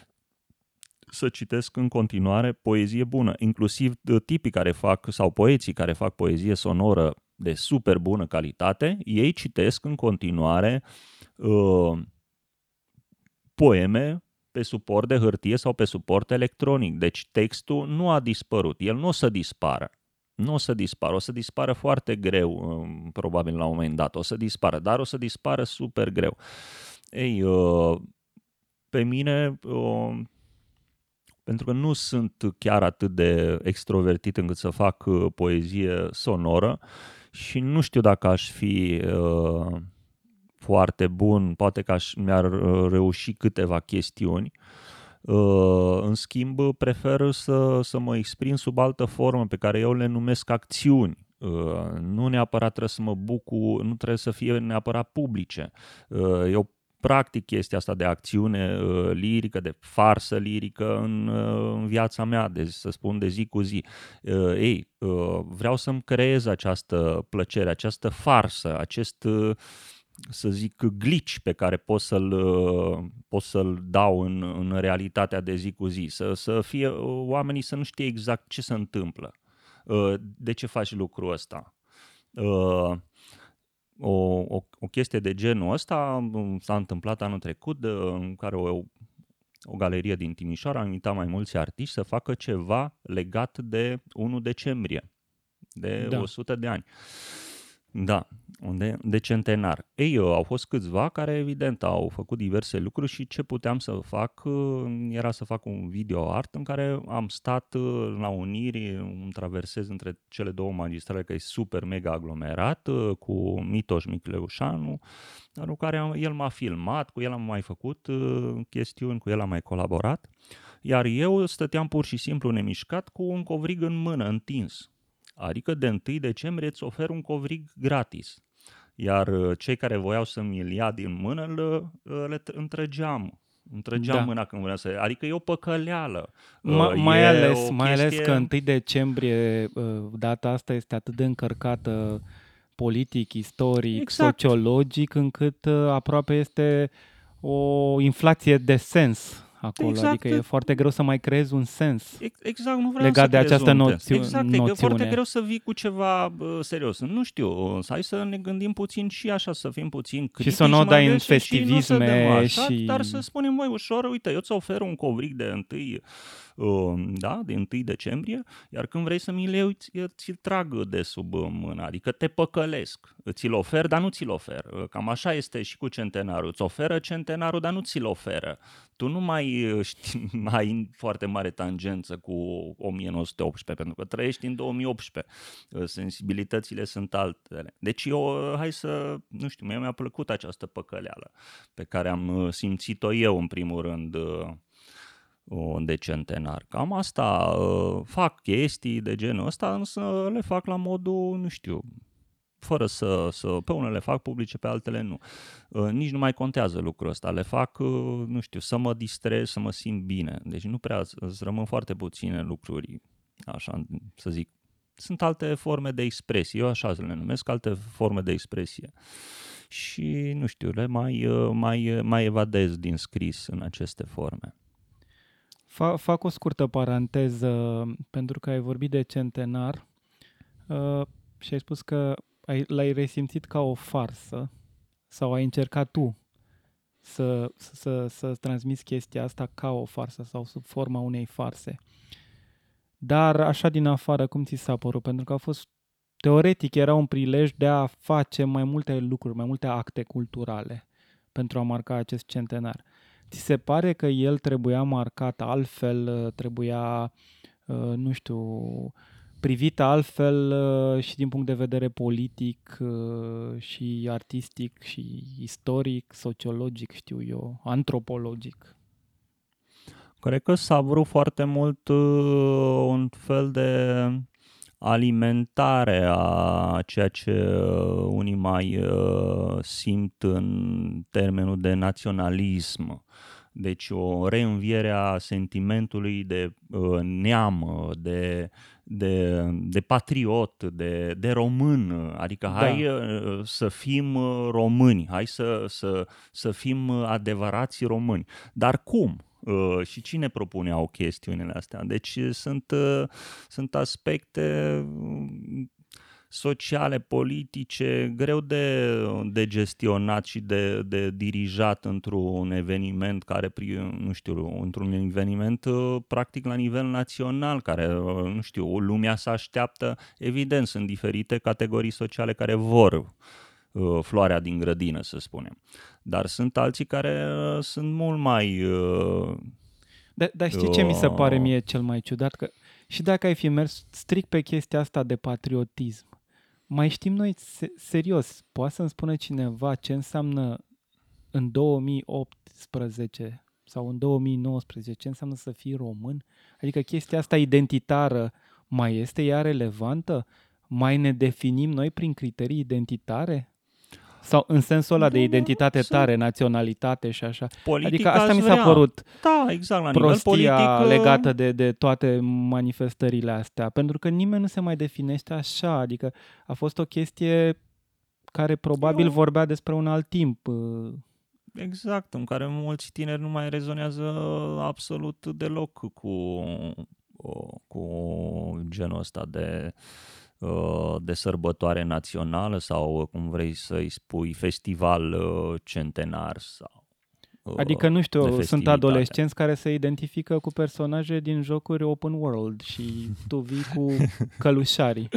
să citesc în continuare poezie bună, inclusiv tipii care fac sau poeții care fac poezie sonoră de super bună calitate, ei citesc în continuare uh, poeme pe suport de hârtie sau pe suport electronic. Deci textul nu a dispărut, el nu o să dispară. Nu o să dispară, o să dispară foarte greu, uh, probabil la un moment dat, o să dispară, dar o să dispară super greu. Ei, uh, pe mine uh, pentru că nu sunt chiar atât de extrovertit încât să fac uh, poezie sonoră și nu știu dacă aș fi uh, foarte bun, poate că aș, mi-ar uh, reuși câteva chestiuni. Uh, în schimb, prefer să, să mă exprim sub altă formă pe care eu le numesc acțiuni. Uh, nu neapărat trebuie să mă bucur, nu trebuie să fie neapărat publice. Uh, eu practic chestia asta de acțiune uh, lirică, de farsă lirică în, uh, în viața mea, de, să spun de zi cu zi. Uh, ei, uh, vreau să-mi creez această plăcere, această farsă, acest, uh, să zic, glitch pe care pot să-l, uh, pot să-l dau în, în realitatea de zi cu zi, să, să fie uh, oamenii să nu știe exact ce se întâmplă, uh, de ce faci lucrul ăsta. Uh, o, o, o chestie de genul ăsta um, s-a întâmplat anul trecut în care o, o galerie din Timișoara a invitat mai mulți artiști să facă ceva legat de 1 decembrie, de da. 100 de ani. Da, unde, de centenar. Ei, uh, au fost câțiva care, evident, au făcut diverse lucruri și ce puteam să fac uh, era să fac un video art în care am stat uh, la uniri, un traversez între cele două magistrale, că e super mega aglomerat, cu Mitoș Micleușanu, cu care el m-a filmat, cu el am mai făcut chestiuni, cu el am mai colaborat, iar eu stăteam pur și simplu nemișcat cu un covrig în mână, întins. Adică de 1 decembrie îți ofer un covrig gratis iar uh, cei care voiau să mi-l ia din mână, le, uh, le întregeam. Întregeam da. mâna când vreau să... Adică e o păcăleală. Ma, uh, mai, ales, chestie... mai ales că 1 decembrie, data asta este atât de încărcată politic, istoric, exact. sociologic, încât aproape este o inflație de sens acolo, exact. adică e foarte greu să mai creezi un sens exact, nu vreau legat să de această noțiu- exact, noțiune. e foarte greu să vii cu ceva uh, serios. Nu știu, hai să ne gândim puțin și așa, să fim puțin critici. Și să nu o dai în festivisme și, și... Dar să spunem, mai ușor, uite, eu ți ofer un covric de întâi Um, da, de 1 decembrie, iar când vrei să mi le iei, ți-l trag de sub mână, adică te păcălesc. Ți-l ofer, dar nu ți-l ofer. Cam așa este și cu centenarul. Îți oferă centenarul, dar nu ți-l oferă. Tu nu mai știi, (laughs) ai foarte mare tangență cu 1918, pentru că trăiești în 2018. Sensibilitățile sunt altele. Deci eu, hai să, nu știu, mie mi-a plăcut această păcăleală pe care am simțit-o eu în primul rând de centenar. Cam asta uh, fac chestii de genul ăsta, însă le fac la modul, nu știu, fără să, să pe unele fac publice, pe altele nu. Uh, nici nu mai contează lucrul ăsta. Le fac, uh, nu știu, să mă distrez, să mă simt bine. Deci nu prea, îți rămân foarte puține lucruri, așa să zic. Sunt alte forme de expresie, eu așa le numesc, alte forme de expresie. Și, nu știu, le mai, mai, mai evadez din scris în aceste forme. Fac o scurtă paranteză pentru că ai vorbit de centenar uh, și ai spus că ai, l-ai resimțit ca o farsă sau ai încercat tu să, să, să transmiți chestia asta ca o farsă sau sub forma unei farse. Dar așa din afară, cum ți s-a părut? Pentru că a fost, teoretic, era un prilej de a face mai multe lucruri, mai multe acte culturale pentru a marca acest centenar. Ți se pare că el trebuia marcat altfel, trebuia, uh, nu știu, privit altfel uh, și din punct de vedere politic uh, și artistic și istoric, sociologic, știu eu, antropologic? Cred că s-a vrut foarte mult un fel de alimentare a ceea ce unii mai simt în termenul de naționalism. Deci o reînviere a sentimentului de uh, neam, de, de, de patriot, de, de român. Adică da. hai uh, să fim uh, români, hai să, să, să fim adevărați români. Dar cum? Uh, și cine propuneau chestiunile astea? Deci sunt, uh, sunt aspecte sociale, politice, greu de, de gestionat și de, de dirijat într-un eveniment care, nu știu, într-un eveniment uh, practic la nivel național, care, uh, nu știu, lumea se așteaptă, evident, sunt diferite categorii sociale care vor uh, floarea din grădină, să spunem. Dar sunt alții care sunt mult mai... Dar da, știi ce mi se pare mie cel mai ciudat? Că și dacă ai fi mers strict pe chestia asta de patriotism, mai știm noi, serios, poate să-mi spună cineva ce înseamnă în 2018 sau în 2019, ce înseamnă să fii român? Adică chestia asta identitară mai este ea relevantă? Mai ne definim noi prin criterii identitare? Sau în sensul ăla de identitate tare, naționalitate și așa. Politic adică asta mi s-a părut da, exact, la prostia nivel politic, uh, legată de, de toate manifestările astea. Pentru că nimeni nu se mai definește așa. Adică a fost o chestie care probabil Eu... vorbea despre un alt timp. Uh. Exact, în care mulți tineri nu mai rezonează absolut deloc cu, cu genul ăsta de Uh, de sărbătoare națională sau, cum vrei să-i spui, festival uh, centenar sau Adică, nu de știu, sunt festivitate. adolescenți care se identifică cu personaje din jocuri open world și tu vii cu (laughs) călușarii.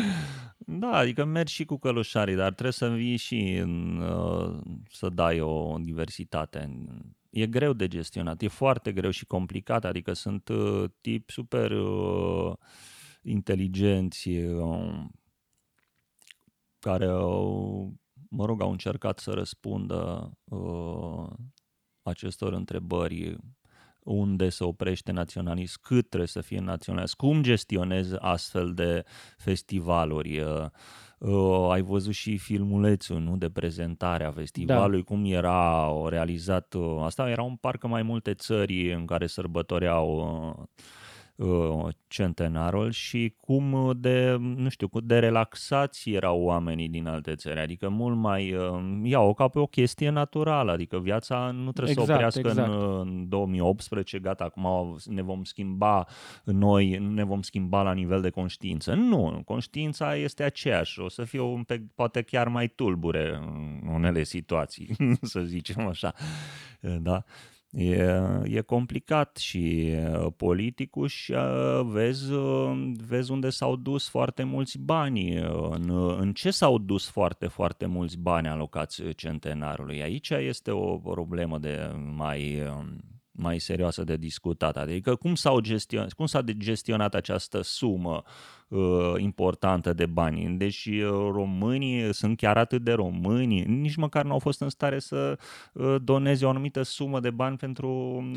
Da, adică mergi și cu călușarii, dar trebuie să vii și în, uh, să dai o diversitate. E greu de gestionat, e foarte greu și complicat, adică sunt uh, tipi super uh, inteligenți uh, care au, mă rog, au încercat să răspundă uh, acestor întrebări unde se oprește naționalism, cât trebuie să fie naționalist, cum gestionezi astfel de festivaluri. Uh, uh, ai văzut și filmulețul nu, de prezentare a festivalului, da. cum era realizat. Uh, asta erau în parcă mai multe țări în care sărbătoreau uh, uh, centenarul și cum de, nu știu, de relaxați erau oamenii din alte țări, adică mult mai uh, iau ca pe o chestie naturală, adică viața nu trebuie Exact, să oprească exact. în, în 2018, gata, acum ne vom schimba noi, nu ne vom schimba la nivel de conștiință. Nu, conștiința este aceeași, o să fie un pe, poate chiar mai tulbure în unele situații, (laughs) să zicem așa. Da? E, e complicat și uh, politicul și uh, vezi, uh, vezi unde s-au dus foarte mulți bani, uh, în, în ce s-au dus foarte, foarte mulți bani alocați centenarului. Aici este o problemă de mai, uh, mai serioasă de discutat. Adică cum, s-au gestionat, cum s-a gestionat această sumă uh, importantă de bani. Deci uh, românii sunt chiar atât de români, nici măcar nu au fost în stare să uh, doneze o anumită sumă de bani pentru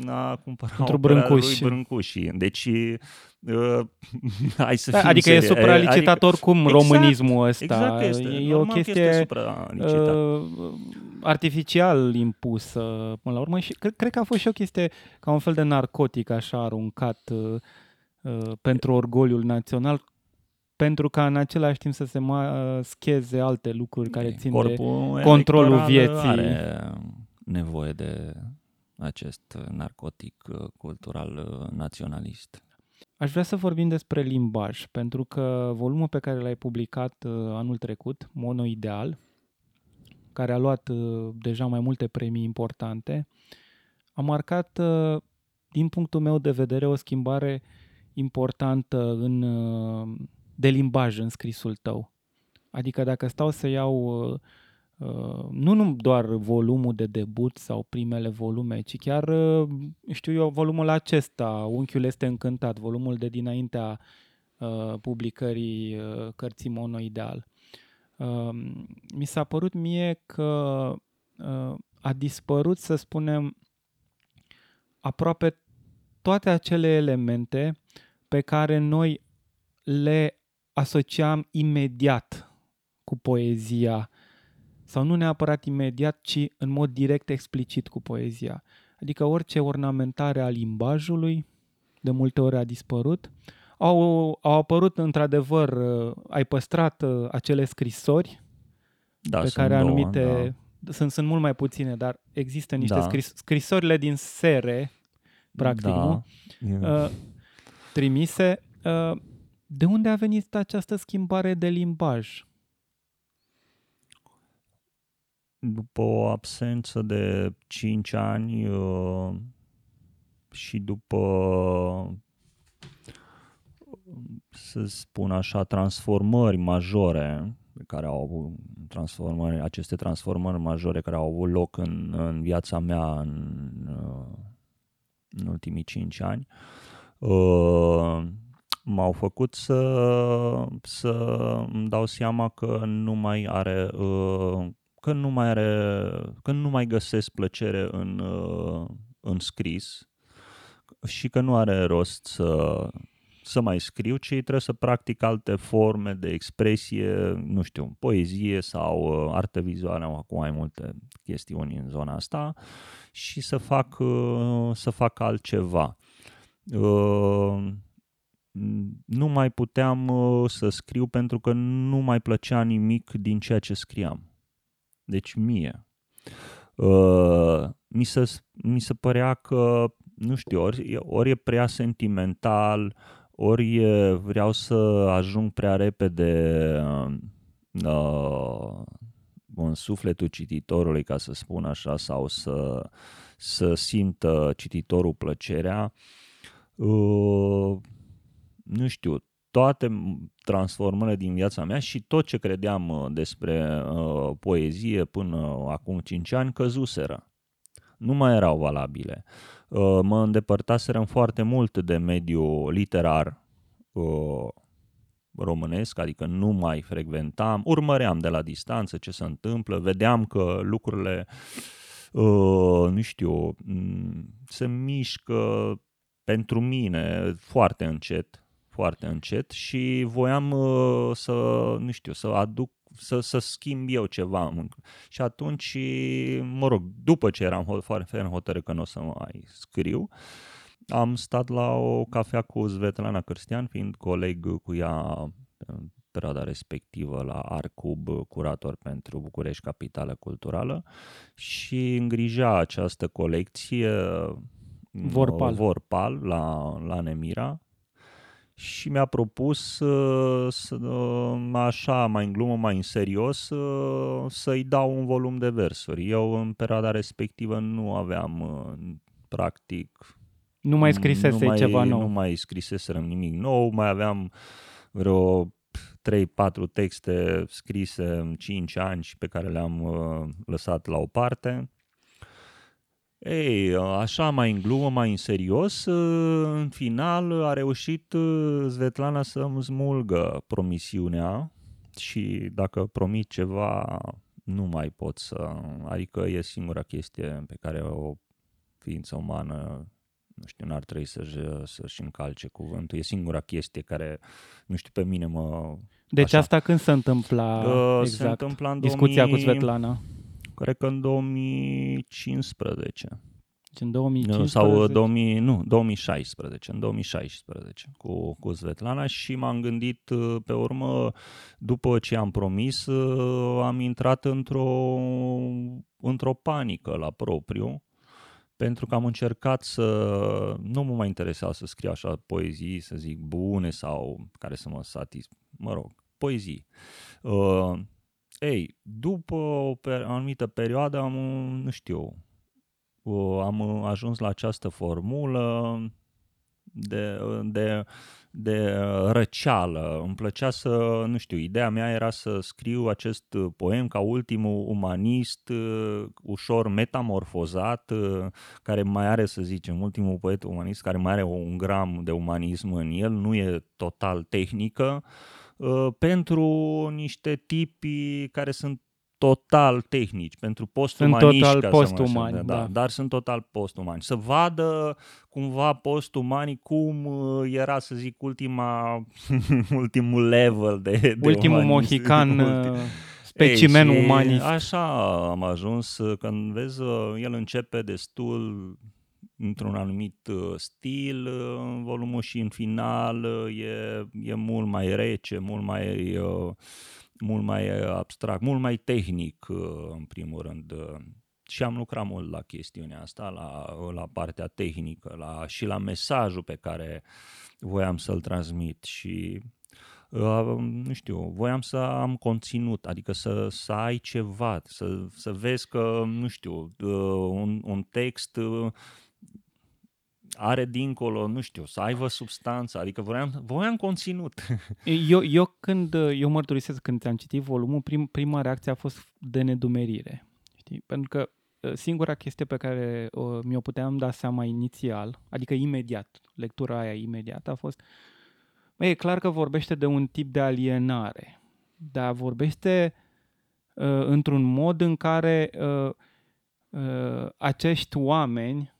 a cumpăra Pentru opera Brâncuși. lui Brâncuși. Deci uh, (laughs) hai să Da, fim adică e seri- supralicitat adică- oricum Exact, românismul ăsta. Exact este. E, e o Normal că este chestie supralicitat. uh, artificial impusă până la urmă și cred, cred că a fost și o chestie ca un fel de narcotic așa aruncat uh, uh, pentru orgoliul național pentru ca în același timp să se scheze alte lucruri care țin de... Corpul controlul electoral vieții. Are nevoie de acest narcotic uh, cultural uh, naționalist. Aș vrea să vorbim despre limbaj, pentru că volumul pe care l-ai publicat uh, anul trecut, Monoideal, care a luat uh, deja mai multe premii importante, a marcat, uh, din punctul meu de vedere, o schimbare importantă în, uh, de limbaj în scrisul tău. Adică dacă stau să iau uh, uh, nu nu doar volumul de debut sau primele volume, ci chiar, uh, știu eu, volumul acesta, Unchiul este încântat, volumul de dinaintea uh, publicării uh, cărții Monoideal. Uh, mi s-a părut mie că uh, a dispărut, să spunem, aproape toate acele elemente pe care noi le asociam imediat cu poezia sau nu neapărat imediat, ci în mod direct explicit cu poezia. Adică orice ornamentare a limbajului de multe ori a dispărut. Au, au apărut într-adevăr, uh, ai păstrat uh, acele scrisori Da, pe sunt care două, anumite da. sunt, sunt mult mai puține, dar există niște Da. scris, scrisorile din sere, practic, da. nu? Uh, trimise. Uh, de unde a venit această schimbare de limbaj? După o absență de 5 ani uh, și după, să spun așa, transformări majore pe care au avut transformări, aceste transformări majore care au avut loc în, în viața mea în, uh, în ultimii 5 ani, uh, m-au făcut să, să îmi dau seama că nu mai are uh, că nu mai are, că nu mai găsesc plăcere în, uh, în scris și că nu are rost să, să mai scriu, ci trebuie să practic alte forme de expresie, nu știu, poezie sau uh, artă vizuală, acum mai multe chestiuni în zona asta și să fac, uh, să fac altceva. Uh, nu mai puteam uh, să scriu pentru că nu mai plăcea nimic din ceea ce scriam. Deci mie. Uh, mi, se, mi se părea că, nu știu, ori, e- ori e prea sentimental, ori e, vreau să ajung prea repede uh, în sufletul cititorului, ca să spun așa, sau să, să simtă cititorul plăcerea. Uh, nu știu, toate transformările din viața mea și tot ce credeam uh, despre uh, poezie până acum 5 ani căzuseră. Nu mai erau valabile. Uh, mă îndepărtaserăm foarte mult de mediul literar uh, românesc, adică nu mai frecventam, urmăream de la distanță ce se întâmplă, vedeam că lucrurile, uh, nu știu, se mișcă pentru mine foarte încet, foarte încet și voiam uh, să, nu știu, să aduc să, să schimb eu ceva. Și atunci, mă rog, după ce eram foarte hotărât că nu o să mai scriu, am stat la o cafea cu Svetlana Cârstian, fiind coleg cu ea în perioada respectivă la Arcub, curator pentru București Capitală Culturală și îngrija această colecție Vorpal, Vorpal la, la Nemira și mi-a propus uh, să, uh, așa, mai în glumă, mai în serios, uh, să-i dau un volum de versuri. Eu în perioada respectivă nu aveam practic... Nu mai scrisese nu mai, ceva nou. Nu mai scriseserăm nimic nou, mai aveam vreo 3-4 texte scrise în 5 ani și pe care le-am lăsat la o parte. Ei, așa mai în glumă, mai în serios, în final a reușit Svetlana să îmi smulgă promisiunea și dacă promit ceva, nu mai pot să... Adică e singura chestie pe care o ființă umană nu știu, n-ar trebui să-și, să-și încalce cuvântul. E singura chestie care, nu știu, pe mine mă... Deci așa. asta când se întâmpla uh, exact? Se întâmpla în discuția 2000... cu Svetlana? Cred că în 2015. Deci în 2015? Sau 2000, nu, 2016, în 2016 cu, cu Svetlana și m-am gândit uh, pe urmă, după ce am promis, uh, am intrat într-o, într-o panică la propriu, pentru că am încercat să nu mă mai interesa să scriu așa poezii, să zic, bune sau care să mă satis, mă rog, poezii. Uh, ei, după o per- anumită perioadă am, nu știu, am ajuns la această formulă de, de, de răceală. Îmi plăcea să, nu știu, ideea mea era să scriu acest poem ca ultimul umanist, ușor metamorfozat, care mai are, să zicem, ultimul poet umanist care mai are un gram de umanism în el, nu e total tehnică, Uh, pentru niște tipi care sunt total tehnici, pentru postumaniști. Sunt total postumani, da, da. Dar sunt total postumani. Să vadă cumva postumanii cum uh, era, să zic, ultima, (laughs) ultimul level de, de Ultimul umanism. mohican (laughs) uh, specimen Ei, umanist. Așa am ajuns, când vezi, el începe destul într-un anumit uh, stil, uh, volumul și în final uh, e, e mult mai rece, mult mai, mult mai abstract, mult mai tehnic în primul rând. Și am lucrat mult la chestiunea asta, la, la partea tehnică la, și la mesajul pe care voiam să-l transmit și nu știu, voiam să am conținut, adică să, să ai ceva, să, să vezi că, nu știu, un, un text are dincolo, nu știu, să aibă substanță, adică voiam, voiam conținut. Eu, eu când, eu mărturisesc când ți-am citit volumul, prim, prima reacție a fost de nedumerire, știi? Pentru că ă, singura chestie pe care uh, mi-o puteam da seama inițial, adică imediat, lectura aia imediat a fost, bă, e clar că vorbește de un tip de alienare, dar vorbește uh, într-un mod în care uh, uh, acești oameni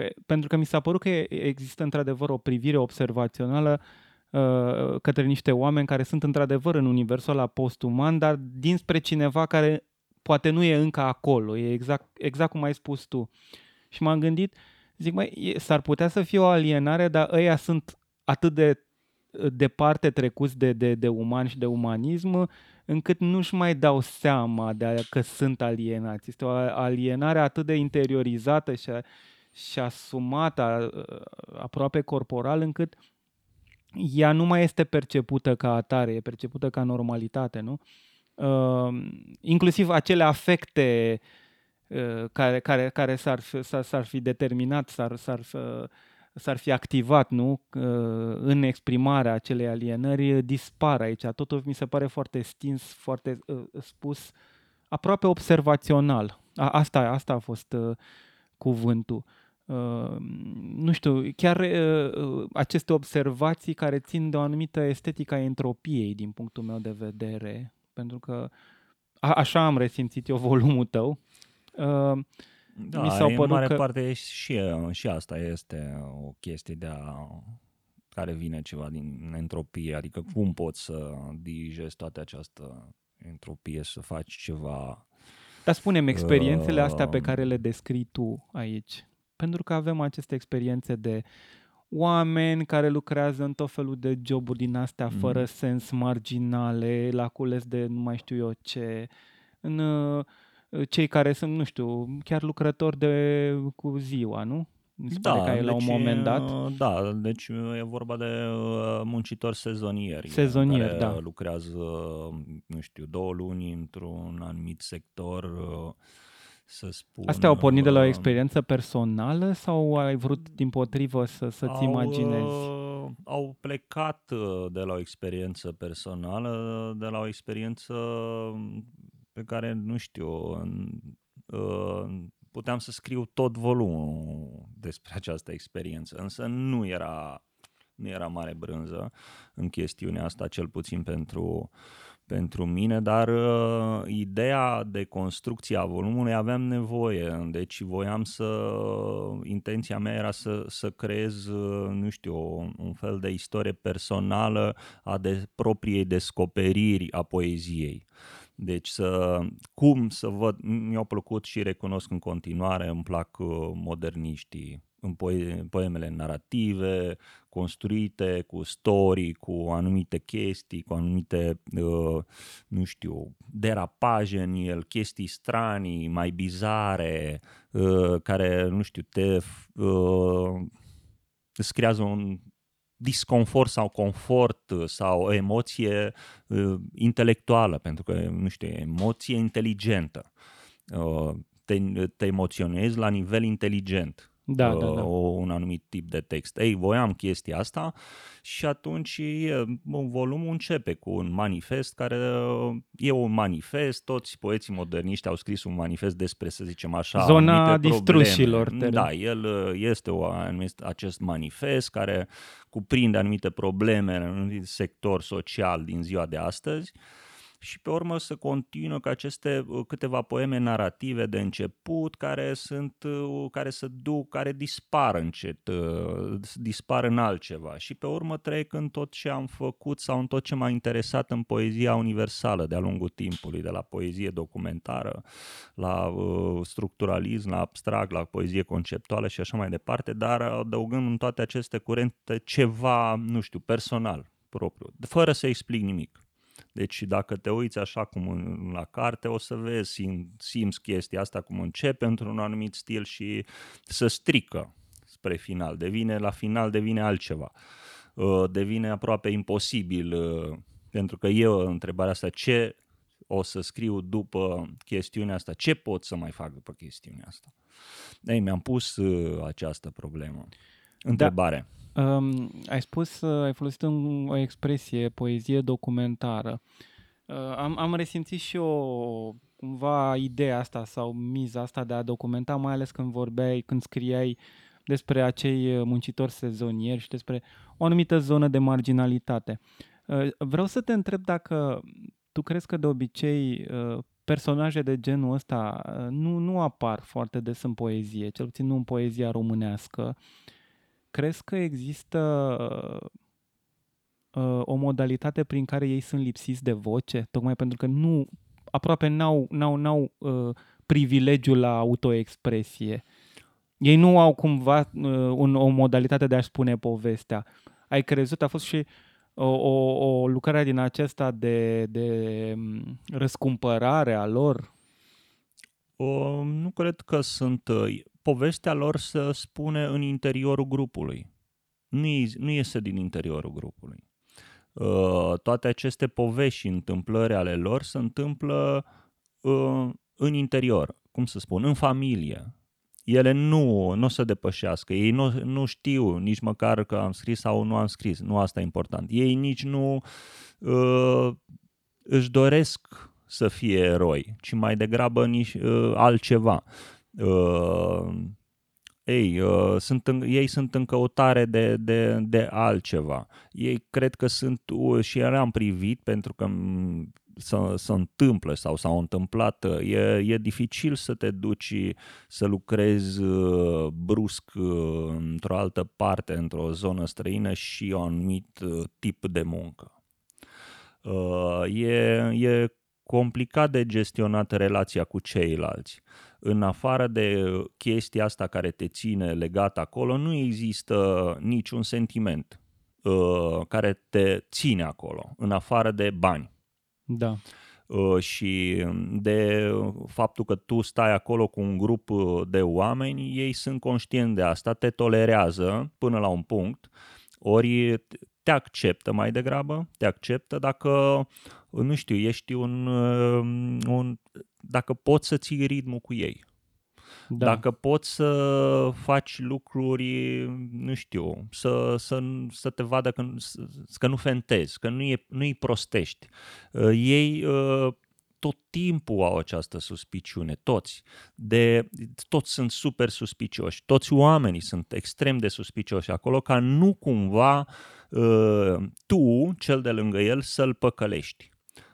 Că, pentru că mi s-a părut că există într-adevăr o privire observațională uh, către niște oameni care sunt într-adevăr în universul ăla postuman, dar dinspre cineva care poate nu e încă acolo, e exact, exact cum ai spus tu. Și m-am gândit, zic, mai s-ar putea să fie o alienare, dar ăia sunt atât de departe trecuți de, de, de uman și de umanism, încât nu-și mai dau seama de că sunt alienați. Este o alienare atât de interiorizată și, și asumată aproape corporal încât ea nu mai este percepută ca atare, e percepută ca normalitate, nu? Uh, inclusiv acele afecte uh, care, care, care s-ar, fi, s-ar, s-ar fi determinat, s-ar, s-ar, s-ar fi activat nu? Uh, în exprimarea acelei alienări dispar aici. Totul mi se pare foarte stins, foarte spus, aproape observațional. Asta, asta a fost cuvântul. Uh, nu știu, chiar uh, aceste observații care țin de o anumită estetică a entropiei din punctul meu de vedere, pentru că a, așa am resimțit eu volumul tău. Uh, da, mi s-au în mare că... parte și, și asta este o chestie de a care vine ceva din entropie, adică cum poți să digezi toată această entropie, să faci ceva... Dar spunem experiențele uh, astea pe care le descrii tu aici, pentru că avem aceste experiențe de oameni care lucrează în tot felul de joburi din astea mm. fără sens marginale, la cules de nu mai știu eu ce, în uh, cei care sunt, nu știu, chiar lucrători de cu ziua, nu? Mi se da, pare că e la un moment dat. Da, deci e vorba de uh, muncitori sezonieri. Sezonieri, care da. lucrează, nu știu, două luni într-un anumit sector uh, să spun... Astea au pornit de la o uh, experiență personală sau ai vrut din potrivă să, să-ți au, imaginezi? Uh, au plecat uh, de la o experiență personală, de la o experiență pe care, nu știu, uh, puteam să scriu tot volumul despre această experiență, însă nu era, nu era mare brânză în chestiunea asta, cel puțin pentru uh, pentru mine, dar uh, ideea de construcție a volumului aveam nevoie, deci voiam să, intenția mea era să, să creez, uh, nu știu, un fel de istorie personală a de propriei descoperiri a poeziei. Deci să, cum să văd, mi-au plăcut și recunosc în continuare, îmi plac uh, moderniștii în poemele narrative, construite cu story, cu anumite chestii, cu anumite, uh, nu știu, derapaje în el, chestii stranii, mai bizare, uh, care, nu știu, te uh, îți creează un disconfort sau confort sau o emoție uh, intelectuală, pentru că, nu știu, emoție inteligentă. Uh, te, te emoționezi la nivel inteligent da, uh, da, da. un anumit tip de text. Ei, voiam chestia asta și atunci volumul începe cu un manifest care e un manifest, toți poeții moderniști au scris un manifest despre, să zicem așa, Zona distrușilor. Da, el este o, acest manifest care cuprinde anumite probleme în un sector social din ziua de astăzi și pe urmă să continuă cu aceste uh, câteva poeme narrative de început care sunt, uh, care se duc, care dispar încet, uh, dispar în altceva și pe urmă trec în tot ce am făcut sau în tot ce m-a interesat în poezia universală de-a lungul timpului, de la poezie documentară, la structuralism, la abstract, la poezie conceptuală și așa mai departe, dar adăugând în toate aceste curente ceva, nu știu, personal, propriu, fără să explic nimic. Deci dacă te uiți așa cum în, la carte, o să vezi, sim, simți chestia asta cum începe într-un anumit stil și să strică spre final. Devine, la final devine altceva. Uh, devine aproape imposibil, uh, pentru că eu întrebarea asta, ce o să scriu după chestiunea asta, ce pot să mai fac după chestiunea asta? Ei, mi-am pus uh, această problemă. Da. Întrebare. Da. Um, ai spus, uh, ai folosit un, o expresie, poezie documentară. Uh, am, am resimțit și eu cumva ideea asta sau miza asta de a documenta, mai ales când vorbeai, când scriai despre acei muncitori sezonieri și despre o anumită zonă de marginalitate. Uh, vreau să te întreb dacă tu crezi că de obicei uh, personaje de genul ăsta uh, nu, nu apar foarte des în poezie, cel puțin nu în poezia românească. Uh, crezi că există uh, o modalitate prin care ei sunt lipsiți de voce? Tocmai pentru că nu, aproape n-au, n-au, n-au uh, privilegiul la autoexpresie. Ei nu au cumva uh, un, o modalitate de a-și spune povestea. Ai crezut, a fost și o, o, o lucrare din acesta de, de um, răscumpărare a lor? O, nu cred că sunt uh, povestea lor se spune în interiorul grupului. Nu, nu iese din interiorul grupului. Uh, toate aceste povești și întâmplări ale lor se întâmplă uh, în interior. cum să spun, în familie. Ele nu, nu o să depășească, ei nu, nu știu nici măcar că am scris sau nu am scris, nu asta e important. Ei nici nu uh, își doresc să fie eroi, ci mai degrabă nici uh, altceva. Uh, ei, uh, sunt în, ei sunt în căutare de, de, de altceva. Ei cred că sunt, uh, și eram privit pentru că să, să întâmplă sau s-au întâmplat, uh, e, e dificil să te duci să lucrezi uh, brusc uh, într-o altă parte, într-o zonă străină și un anumit tip de muncă. E, e complicat de gestionat relația cu ceilalți. În afară de chestia asta care te ține legat acolo, nu există niciun sentiment uh, care te ține acolo, în afară de bani. Da. Uh, și de faptul că tu stai acolo cu un grup de oameni, ei sunt conștienți de asta, te tolerează până la un punct, ori te acceptă mai degrabă, te acceptă dacă, nu știu, ești un, uh, un dacă poți să ții ritmul cu ei. Da. Dacă poți să faci lucruri, nu știu, să, să, să te vadă că, că nu fentezi, că nu e, nu-i prostești. Uh, ei uh, tot timpul au această suspiciune, toți. De, toți sunt super suspicioși, toți oamenii sunt extrem de suspicioși acolo ca nu cumva uh, tu, cel de lângă el, să-l păcălești.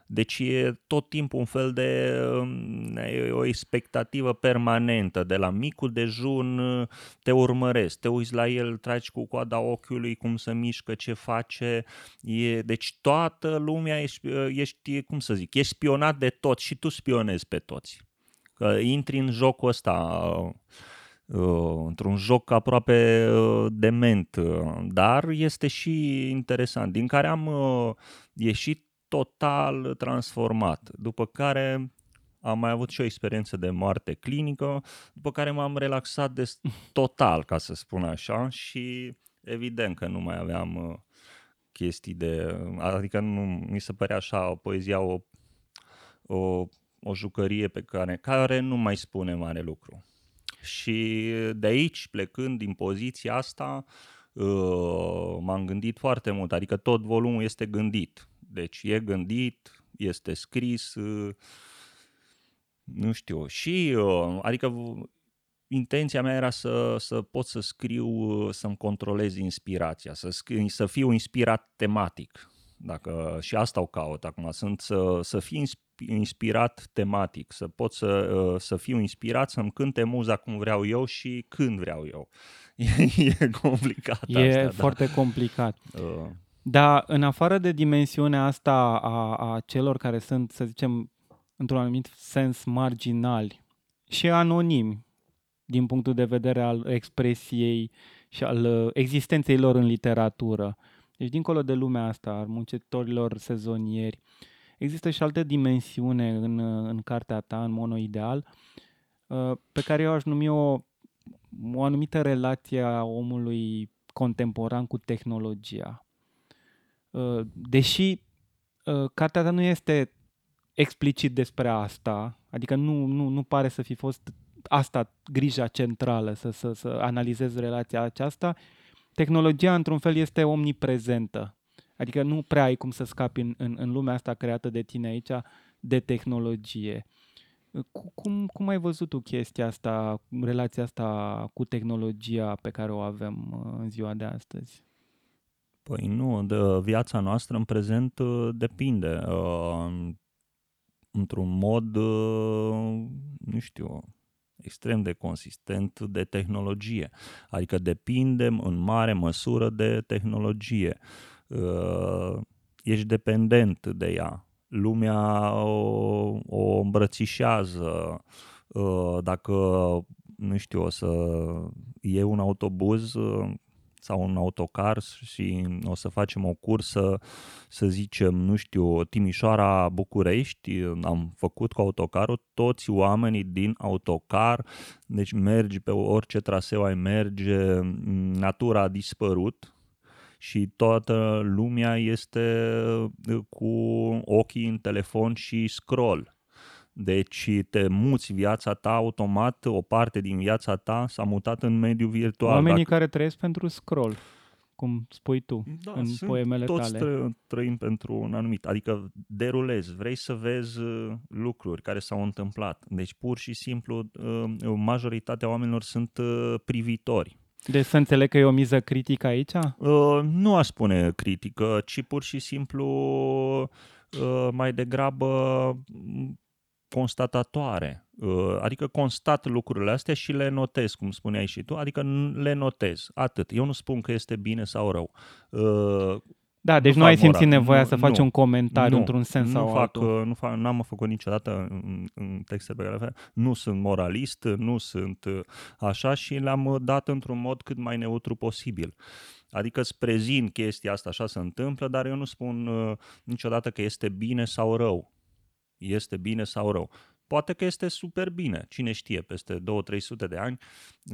Deci e tot timpul un fel de um, o expectativă permanentă. De la micul dejun uh, te urmăresc, te uiți la el, tragi cu coada ochiului cum se mișcă, ce face. E, deci toată lumea ești, uh, ești, cum să zic, ești spionat de toți și tu spionezi pe toți. Că intri în jocul ăsta uh, într-un joc aproape dement, dar este și interesant, din care am ieșit total transformat. După care am mai avut și o experiență de moarte clinică, după care m-am relaxat de total, ca să spun așa, și evident că nu mai aveam uh, chestii de... Adică nu mi se părea așa o poezia, o, o, o jucărie pe care, care nu mai spune mare lucru. Și de aici, plecând din poziția asta, uh, m-am gândit foarte mult, adică tot volumul este gândit deci e gândit, este scris, uh, nu știu, și uh, adică intenția mea era să, să pot să scriu, uh, să-mi controlez inspirația, să, scriu, să fiu inspirat tematic. Dacă, și asta o caut acum, sunt să, să fiu inspirat tematic, să pot să, să fiu inspirat, să-mi cânte muza cum vreau eu și când vreau eu. E, (laughs) e complicat E asta, da. foarte da. complicat. Uh. Dar în afară de dimensiunea asta a, a celor care sunt, să zicem, într-un anumit sens marginali și anonimi din punctul de vedere al expresiei și al uh, existenței lor în literatură. Deci, dincolo de lumea asta, al muncitorilor sezonieri, există și alte dimensiune în, uh, în cartea ta, în monoideal, uh, pe care eu aș numi o, o anumită relație a omului contemporan cu tehnologia. Uh, deși uh, cartea ta nu este explicit despre asta, adică nu, nu, nu pare să fi fost asta grija centrală, să, să, să analizezi relația aceasta, tehnologia într-un fel este omniprezentă. Adică nu prea ai cum să scapi în, în, în lumea asta creată de tine aici de tehnologie. Cum, cum ai văzut tu chestia asta, relația asta cu tehnologia pe care o avem uh, în ziua de astăzi? Păi nu, de viața noastră în prezent uh, depinde. Uh, într-un mod, uh, nu știu, extrem de consistent de tehnologie. Adică depindem în mare măsură de tehnologie. Ești dependent de ea. Lumea o, o îmbrățișează. Dacă, nu știu, o să iei un autobuz, sau un autocar și o să facem o cursă, să zicem, nu știu, Timișoara-București, am făcut cu autocarul, toți oamenii din autocar, deci mergi pe orice traseu ai merge, natura a dispărut, și toată lumea este cu ochii în telefon și scroll. Deci te muți viața ta automat, o parte din viața ta s-a mutat în mediul virtual. Oamenii Dacă... care trăiesc pentru scroll, cum spui tu da, în sunt poemele toți tale. Tră, trăim pentru un anumit, adică derulezi, vrei să vezi uh, lucruri care s-au întâmplat. Deci pur și simplu uh, majoritatea oamenilor sunt uh, privitori. Deci să înțeleg că e o miză critică aici? Uh, nu aș spune critică, ci pur și simplu uh, mai degrabă constatatoare. Uh, adică constat lucrurile astea și le notez, cum spuneai și tu, adică le notez, atât. Eu nu spun că este bine sau rău. Uh, da, deci nu, nu ai simțit moral. nevoia nu, să faci nu, un comentariu nu, într-un sens nu sau fac, altul. Nu fac, n-am făcut niciodată în, în textele pe care le fac. Nu sunt moralist, nu sunt uh, așa și le-am dat într-un mod cât mai neutru posibil. Adică îți prezint chestia asta, așa se întâmplă, dar eu nu spun uh, niciodată că este bine sau rău. Este bine sau rău. Poate că este super bine, cine știe, peste 2-300 de ani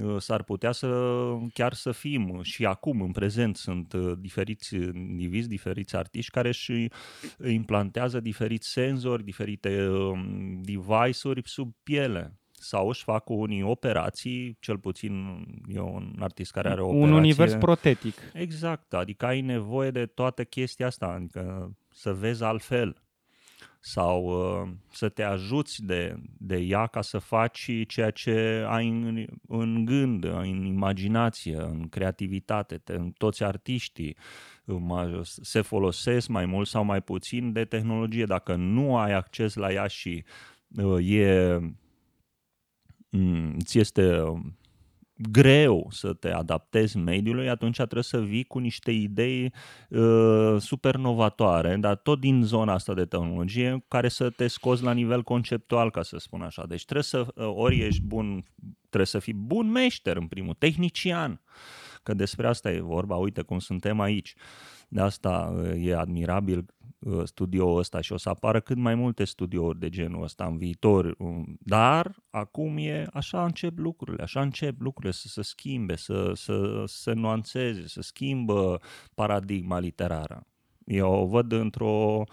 uh, s-ar putea să chiar să fim și acum, în prezent, sunt uh, diferiți indivizi, diferiți artiști care își implantează diferiți senzori, diferite um, device-uri sub piele sau își fac unii operații, cel puțin eu un artist care are o operație. Un univers protetic. Exact, adică ai nevoie de toată chestia asta, adică să vezi altfel sau uh, să te ajuți de, de ea ca să faci ceea ce ai în, în gând, în imaginație, în creativitate. Te, toți artiștii uh, se folosesc mai mult sau mai puțin de tehnologie. Dacă nu ai acces la ea și uh, e, mm, ți este greu să te adaptezi mediului, atunci trebuie să vii cu niște idei uh, super novatoare, dar tot din zona asta de tehnologie, care să te scoți la nivel conceptual, ca să spun așa. Deci trebuie să, uh, ori ești bun, trebuie să fii bun meșter în primul, tehnician, că despre asta e vorba, uite cum suntem aici. De asta uh, e admirabil Uh, studioul ăsta și o să apară cât mai multe studiouri de genul ăsta în viitor. Um, dar acum e așa încep lucrurile, așa încep lucrurile să se schimbe, să, să se nuanțeze, să schimbă paradigma literară. Eu o văd într-o,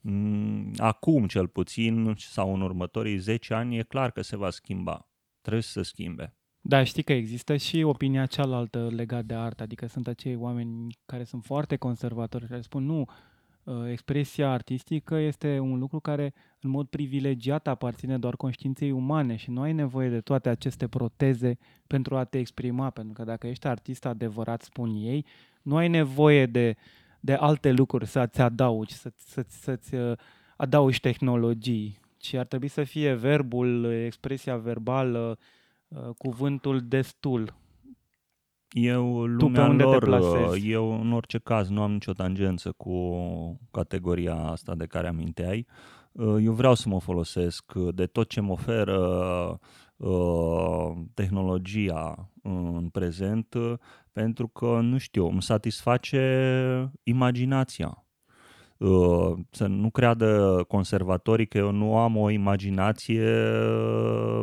mm, acum cel puțin, sau în următorii 10 ani, e clar că se va schimba. Trebuie să se schimbe. Da, știi că există și opinia cealaltă legată de artă, adică sunt acei oameni care sunt foarte conservatori, care spun nu, Uh, expresia artistică este un lucru care în mod privilegiat aparține doar conștiinței umane și nu ai nevoie de toate aceste proteze pentru a te exprima, pentru că dacă ești artist adevărat, spun ei, nu ai nevoie de, de alte lucruri să-ți adaugi, să, să, să-ți uh, adaugi tehnologii, ci ar trebui să fie verbul, expresia verbală, uh, cuvântul destul eu, lumea tu pe unde lor, te plasezi? eu în orice caz nu am nicio tangență cu categoria asta de care aminteai. Eu vreau să mă folosesc de tot ce mă oferă uh, tehnologia în prezent pentru că, nu știu, îmi satisface imaginația. Uh, să nu creadă conservatorii că eu nu am o imaginație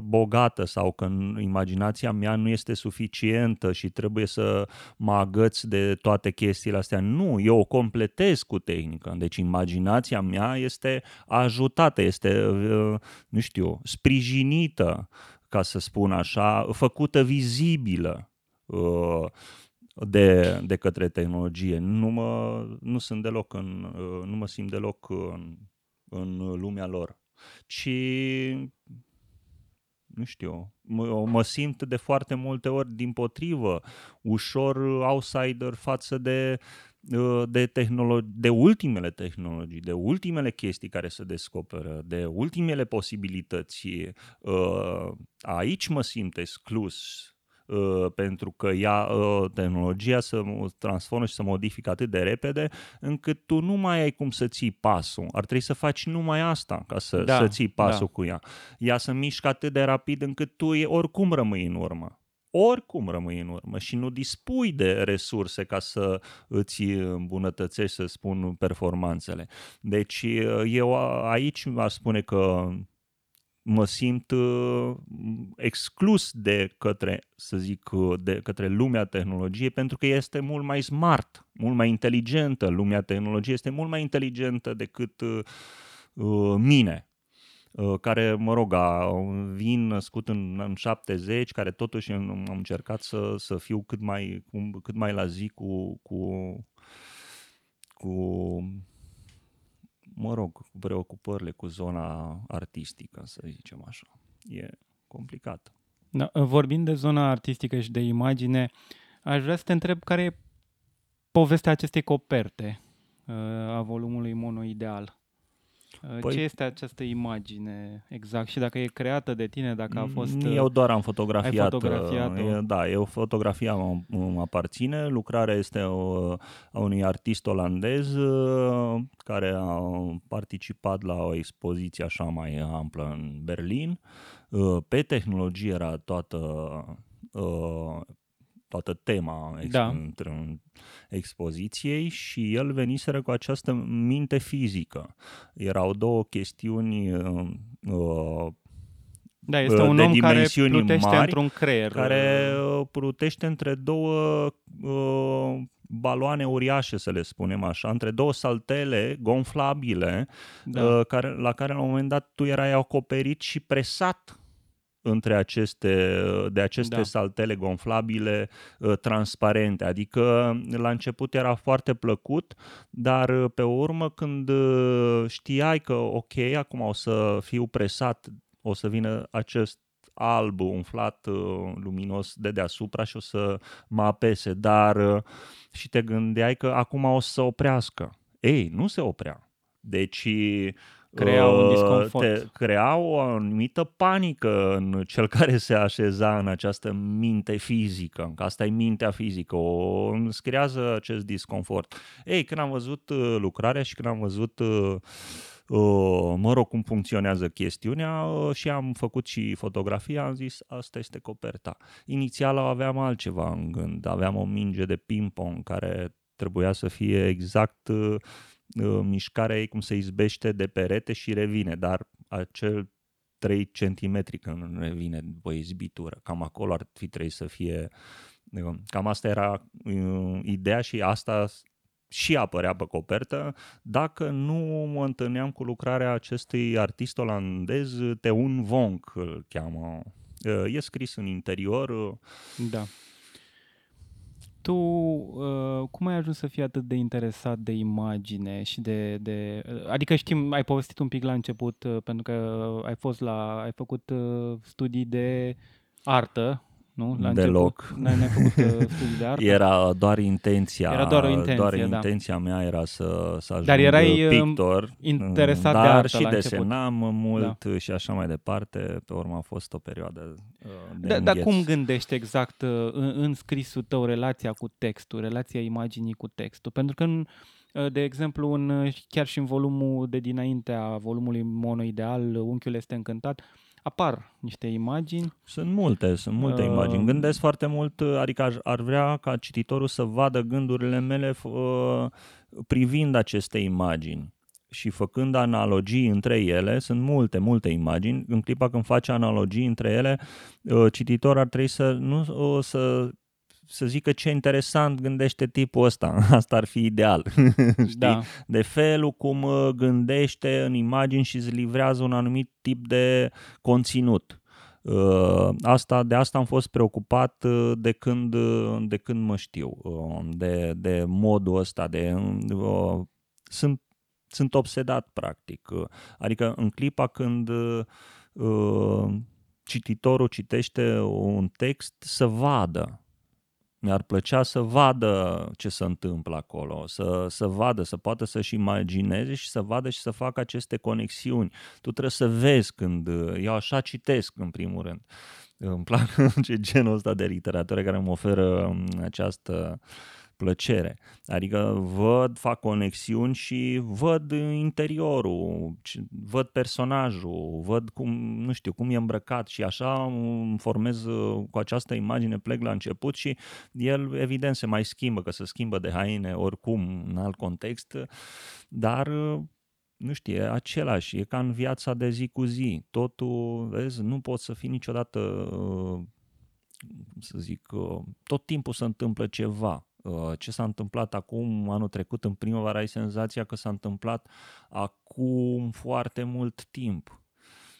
bogată sau că imaginația mea nu este suficientă și trebuie să mă agăț de toate chestiile astea. Nu, eu o completez cu tehnică. Deci imaginația mea este ajutată, este, uh, nu știu, sprijinită, ca să spun așa, făcută vizibilă uh, de, de către tehnologie. Nu, mă, nu sunt deloc în, nu mă simt deloc în, în lumea lor, ci nu știu, mă, mă simt de foarte multe ori din potrivă, ușor outsider față de, de, tehnolo- de ultimele tehnologii, de ultimele chestii care se descoperă, de ultimele posibilități. Aici mă simt exclus Uh, pentru că ea, uh, tehnologia să transformă și să modifică atât de repede încât tu nu mai ai cum să ții pasul. Ar trebui să faci numai asta ca să, da, să ții pasul da. cu ea. Ea să mișcă atât de rapid încât tu oricum rămâi în urmă oricum rămâi în urmă și nu dispui de resurse ca să îți îmbunătățești, să spun, performanțele. Deci eu aici aș spune că mă simt uh, exclus de către, să zic, uh, de către lumea tehnologiei pentru că este mult mai smart, mult mai inteligentă. Lumea tehnologiei este mult mai inteligentă decât uh, uh, mine. uh, care, mă rog, a, vin născut în, în 70, care totuși am încercat să, să fiu cât mai, cât mai la zi cu, cu, cu mă rog, cu preocupările cu zona artistică, să zicem așa. E complicat. Da, vorbind de zona artistică și de imagine, aș vrea să te întreb care e povestea acestei coperte uh, a volumului monoideal. Uh, păi, Ce este această imagine exact și dacă e creată de tine, dacă a fost... Eu doar am fotografiat. fotografiat da, eu fotografia mă, mă aparține. Lucrarea este o, a unui artist olandez uh, care a participat la o expoziție așa mai amplă în Berlin. Pe tehnologie era toată toată tema ex- da. expoziției și el veniseră cu această minte fizică. Erau două chestiuni uh, uh da, este un de om care plutește mari, într-un creier. Care uh, plutește între două uh, baloane uriașe, să le spunem așa, între două saltele gonflabile, da. uh, care, la care la un moment dat tu erai acoperit și presat între aceste, de aceste da. saltele gonflabile uh, transparente. Adică la început era foarte plăcut, dar uh, pe urmă când uh, știai că ok, acum o să fiu presat, o să vină acest alb umflat luminos de deasupra și o să mă apese, dar și te gândeai că acum o să oprească. Ei, nu se oprea. Deci crea un uh, disconfort. Te crea o anumită panică în cel care se așeza în această minte fizică, că asta e mintea fizică, o îți creează acest disconfort. Ei, când am văzut uh, lucrarea și când am văzut uh, mă rog, cum funcționează chestiunea și am făcut și fotografia, am zis, asta este coperta. Inițial aveam altceva în gând, aveam o minge de ping-pong care trebuia să fie exact Uh, mișcarea ei cum se izbește de perete și revine, dar acel 3 cm când revine după izbitură, cam acolo ar fi trebuit să fie, uh, cam asta era uh, ideea și asta și apărea pe copertă, dacă nu mă întâlneam cu lucrarea acestui artist olandez, Teun Vonk îl cheamă. E scris în interior. Da. Tu uh, cum ai ajuns să fii atât de interesat de imagine și de, de... Adică știm, ai povestit un pic la început, uh, pentru că ai fost la... ai făcut uh, studii de artă nu? La Deloc. N-ai, n-ai făcut uh, (laughs) studii de artă? Era doar intenția. Era doar o intenție, doar da. intenția mea era să, să ajung dar erai, uh, pictor. interesat dar de artă și la desenam început. mult da. și așa mai departe. Pe urmă a fost o perioadă uh, de da, Dar cum gândești exact în, în scrisul tău relația cu textul, relația imaginii cu textul? Pentru că în, de exemplu, în, chiar și în volumul de dinainte a volumului monoideal, Unchiul este încântat, apar niște imagini. Sunt multe, sunt multe uh... imagini. Gândesc foarte mult, adică ar, ar vrea ca cititorul să vadă gândurile mele uh, privind aceste imagini și făcând analogii între ele, sunt multe, multe imagini. În clipa când face analogii între ele, uh, cititorul ar trebui să nu uh, să să zică ce interesant gândește tipul ăsta. (laughs) Asta ar fi ideal. (laughs) Știi? Da. De felul cum uh, gândește în imagini și îți livrează un anumit tip de conținut. Uh, asta, de asta am fost preocupat uh, de când, de când mă știu, de, de modul ăsta, de, sunt, sunt obsedat practic. Adică în clipa când cititorul citește un text să vadă mi-ar plăcea să vadă ce se întâmplă acolo, să, să vadă, să poată să-și imagineze și să vadă și să facă aceste conexiuni. Tu trebuie să vezi când, eu așa citesc în primul rând. Îmi plac (laughs) genul ăsta de literatură care mă oferă um, această uh, plăcere. Adică văd, fac conexiuni și văd interiorul, văd personajul, văd cum, nu știu, cum e îmbrăcat și așa îmi formez uh, cu această imagine, plec la început și el evident se mai schimbă, că se schimbă de haine oricum în alt context, dar uh, nu știu, e același, e ca în viața de zi cu zi. Totul, vezi, nu poți să fii niciodată, uh, să zic, tot timpul se întâmplă ceva Uh, ce s-a întâmplat acum, anul trecut, în primăvară, ai senzația că s-a întâmplat acum foarte mult timp.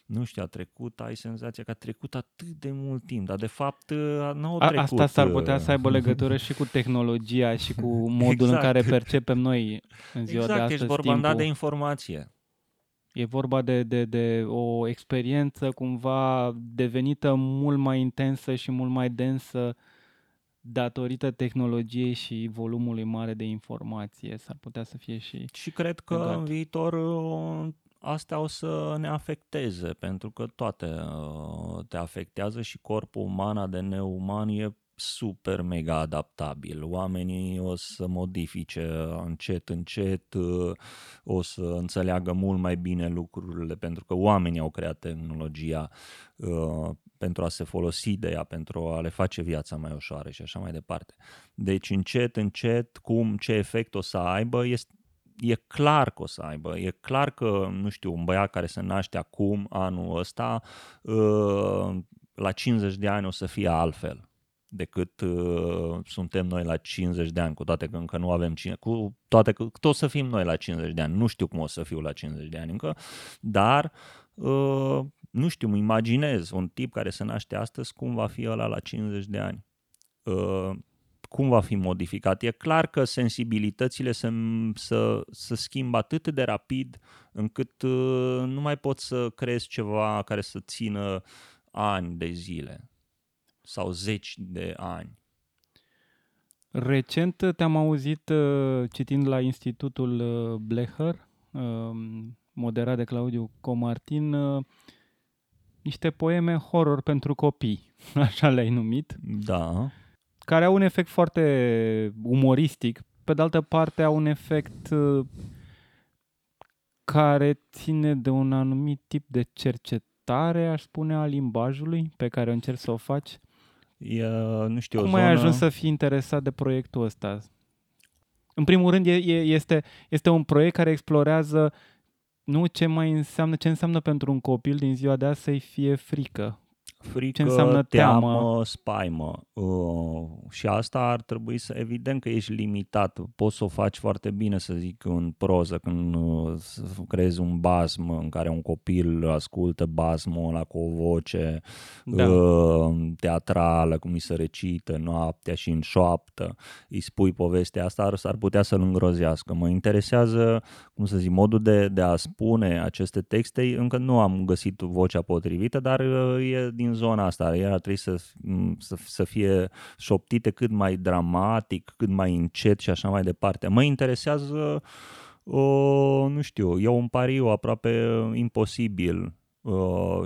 nu știu, a trecut, ai senzația că a trecut atât de mult timp, dar de fapt nu a trecut. Asta s-ar putea să aibă (laughs) legătură și cu tehnologia și cu modul exact. în care percepem noi în ziua exact, de astăzi ești vorba timpul. de informație. E vorba de, de, de o experiență cumva devenită mult mai intensă și mult mai densă datorită tehnologiei și volumului mare de informație. S-ar putea să fie și Și cred că legat. în viitor astea o să ne afecteze, pentru că toate uh, te afectează și corpul uman de neuman e super mega adaptabil. Oamenii o să modifice încet, încet, uh, o să înțeleagă mult mai bine lucrurile, pentru că oamenii au creat tehnologia uh, pentru a se folosi de ea, pentru a le face viața mai ușoară și așa mai departe. Deci încet, încet, cum, ce efect o să aibă, este, e clar că o să aibă. E clar că, nu știu, un băiat care se naște acum, anul ăsta, uh, la 50 de ani o să fie altfel decât uh, suntem noi la 50 de ani, cu toate că încă nu avem cine, cu toate că tot să fim noi la 50 de ani. Nu știu cum o să fiu la 50 de ani încă, dar uh, nu știu, îmi imaginez un tip care se naște astăzi, cum va fi ăla la 50 de ani. Uh, cum va fi modificat? E clar că sensibilitățile se, să, să schimbă atât de rapid încât uh, nu mai poți să crezi ceva care să țină ani de zile sau zeci de ani. Recent te-am auzit uh, citind la Institutul uh, Blecher, moderat de Claudiu Comartin, niște poeme horror pentru copii, (laughs) așa le-ai numit. Da care au un efect foarte umoristic, pe de altă parte au un efect uh, care ține de un anumit tip de cercetare, aș spune, a limbajului pe care încerci să o faci. E, nu știu, Cum zonă... ai ajuns să fii interesat de proiectul ăsta? În primul rând, e, este, este un proiect care explorează nu ce mai înseamnă, ce înseamnă pentru un copil din ziua de azi să-i fie frică frică, Ce înseamnă teamă, teamă spaimă. Uh, și asta ar trebui să, evident că ești limitat. Poți să o faci foarte bine, să zic, în proză, când uh, creezi un basm în care un copil ascultă basmul ăla cu o voce da. uh, teatrală, cum îi se recită noaptea și în șoaptă, îi spui povestea asta, s-ar putea să-l îngrozească. Mă interesează, cum să zic, modul de, de a spune aceste texte. Încă nu am găsit vocea potrivită, dar uh, e din zona asta. El ar trebui să, să, să fie șoptite cât mai dramatic, cât mai încet și așa mai departe. Mă interesează, o, nu știu, e un pariu aproape imposibil. O,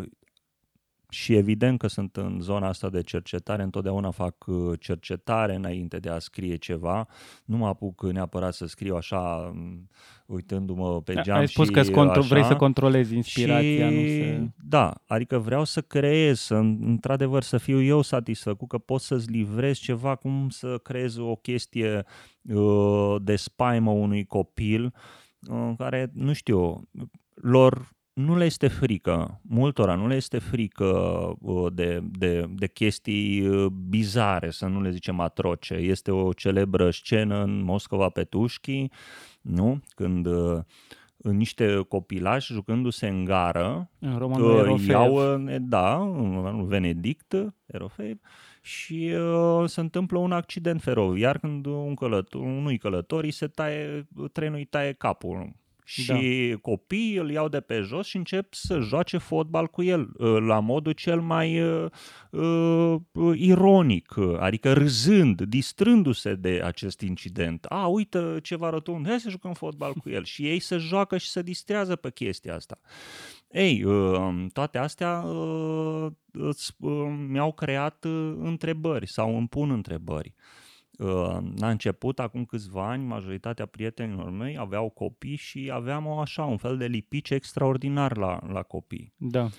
și evident că sunt în zona asta de cercetare, întotdeauna fac uh, cercetare înainte de a scrie ceva. Nu mă apuc neapărat să scriu așa, mm, uitându-mă pe geam Ai spus și că contro- vrei să controlezi inspirația, și, nu să... Da, adică vreau să creez, să, într-adevăr să fiu eu satisfăcut, că pot să-ți livrez ceva, cum să creez o chestie uh, de spaimă unui copil, uh, care, nu știu, lor nu le este frică, multora nu le este frică uh, de, de, de chestii uh, bizare, să nu le zicem atroce. Este o celebră scenă în Moscova Petușchi, nu? Când uh, niște copilași jucându-se în gară în romanul iau, da, în Venedict, Erofeev, și uh, se întâmplă un accident feroviar când un călător, unui călător îi se taie, trenul îi taie capul și da. copiii îl iau de pe jos și încep să joace fotbal cu el uh, la modul cel mai uh, uh, ironic, adică râzând, distrându-se de acest incident. A, uite ceva rotund, hai să jucăm fotbal cu el. Și ei se joacă și se distrează pe chestia asta. Ei, uh, toate astea uh, uh, mi-au creat întrebări sau îmi pun întrebări. La început, acum câțiva ani, majoritatea prietenilor mei aveau copii și aveam o, așa un fel de lipici extraordinar la, la copii. Da.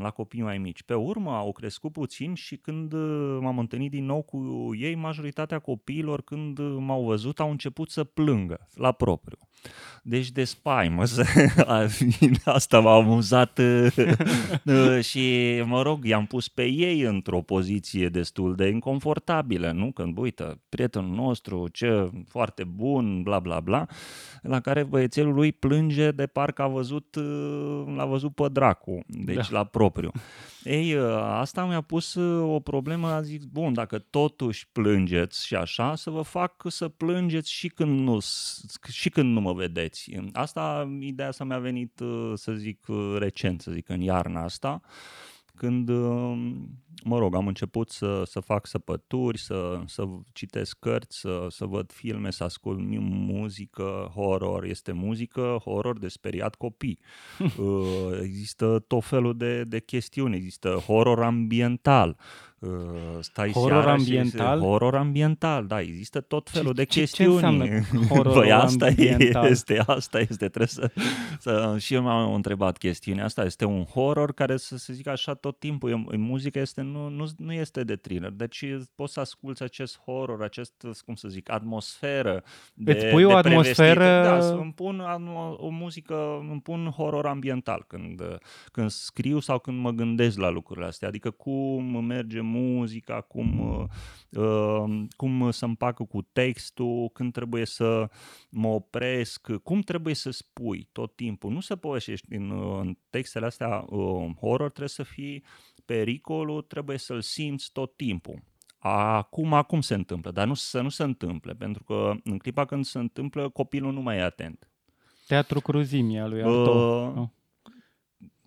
La copii mai mici. Pe urmă au crescut puțin și când m-am întâlnit din nou cu ei, majoritatea copiilor când m-au văzut au început să plângă la propriu. Deci de spaimă, (laughs) asta m-a amuzat (laughs) uh, și, mă rog, i-am pus pe ei într-o poziție destul de inconfortabilă, nu? Când, uite, prietenul nostru, ce foarte bun, bla bla bla, la care băiețelul lui plânge de parcă a văzut, uh, l-a văzut pe dracu, deci da. la propriu. Ei, uh, asta mi-a pus o problemă, a zis, bun, dacă totuși plângeți și așa, să vă fac să plângeți și când nu, și când nu mă vedeți. Asta, ideea asta mi-a venit, uh, să zic, uh, recent, să zic, în iarna asta, când, uh, mă rog, am început să, să fac săpături, să, să citesc cărți, să, să văd filme, să ascult muzică, horror, este muzică, horror de speriat copii. (laughs) există tot felul de, de chestiuni, există horror ambiental, Uh, stai horror ambiental? Și, horror ambiental, da, există tot felul ce, de chestiuni. Ce înseamnă horror (laughs) Băi, asta ambiental? este, asta este, trebuie să, să și eu m-am întrebat chestiunea asta, este un horror care să se zică așa tot timpul, e, muzica este, nu, nu, nu este de thriller, deci poți să asculți acest horror, acest, cum să zic, atmosferă de, Îți pui o atmosferă... Da, să îmi pun o muzică, îmi pun horror ambiental când, când scriu sau când mă gândesc la lucrurile astea, adică cum merge muzica, cum, uh, uh, cum să împacă cu textul, când trebuie să mă opresc, cum trebuie să spui tot timpul. Nu să povestești în, în textele astea uh, horror, trebuie să fii pericolul, trebuie să-l simți tot timpul. Acum, acum se întâmplă, dar nu să nu se întâmple, pentru că în clipa când se întâmplă, copilul nu mai e atent. Teatru cruzimia lui Arto. Uh,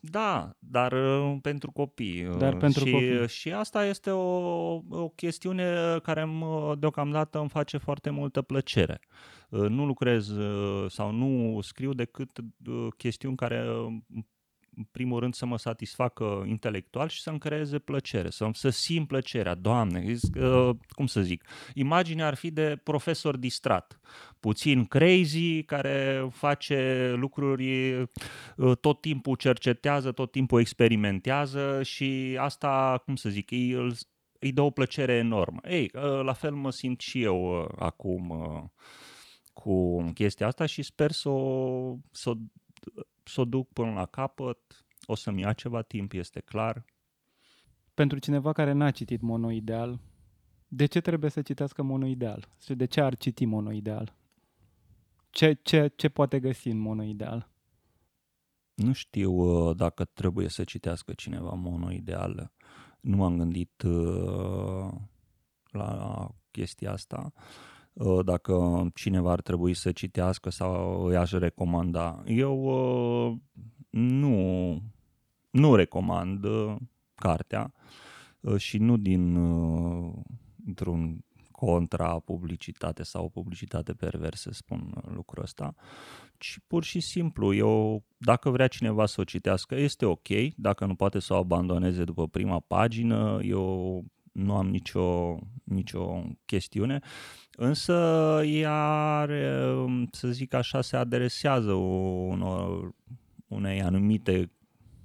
da, dar uh, pentru copii. Uh, dar pentru și, copii. și asta este o, o chestiune care deocamdată îmi face foarte multă plăcere. Uh, nu lucrez sau nu scriu decât chestiuni care în primul rând să mă satisfacă intelectual și să-mi creeze plăcere, să, să simt plăcerea. Doamne, uh, cum să zic, imaginea ar fi de profesor distrat, puțin crazy, care face lucruri, uh, tot timpul cercetează, tot timpul experimentează și asta, cum să zic, îi, îi dă o plăcere enormă. Ei, uh, la fel mă simt și eu uh, acum uh, cu chestia asta și sper să o, să o să o duc până la capăt, o să-mi ia ceva timp, este clar. Pentru cineva care n-a citit Monoideal, de ce trebuie să citească Monoideal? Și de ce ar citi Monoideal? Ce, ce, ce poate găsi în Monoideal? Nu știu uh, dacă trebuie să citească cineva Monoideal. Nu m-am gândit uh, la chestia asta. Uh, dacă cineva ar trebui să citească sau îi aș recomanda. Eu uh, nu, nu recomand uh, cartea și nu din într-un contra publicitate sau publicitate perversă, spun lucrul ăsta, ci pur și simplu, eu, dacă vrea cineva să o citească, este ok, dacă nu poate să o abandoneze după prima pagină, eu nu am nicio, nicio chestiune, însă ea are, să zic așa, se adresează unor, unei anumite,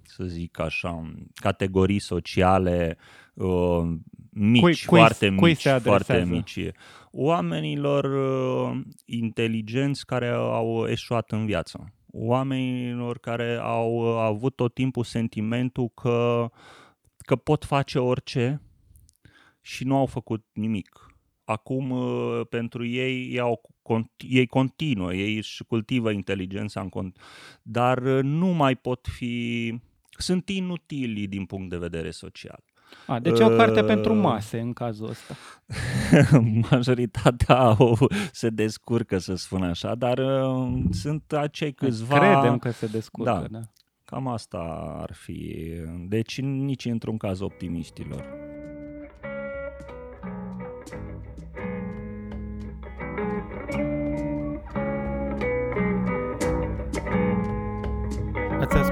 să zic așa, categorii sociale uh, mici, cui, foarte cui, mici, cui foarte mici. Oamenilor uh, inteligenți care au eșuat în viață. Oamenilor care au avut tot timpul sentimentul că, că pot face orice, și nu au făcut nimic. Acum, uh, pentru ei, ei, au, ei continuă, ei își cultivă inteligența, în cont, dar uh, nu mai pot fi, sunt inutili din punct de vedere social. A, deci e o carte uh, pentru mase în cazul ăsta. (laughs) Majoritatea au, se descurcă, să spun așa, dar uh, sunt acei câțiva... Credem că se descurcă, da. da. Cam asta ar fi. Deci nici într-un caz optimiștilor.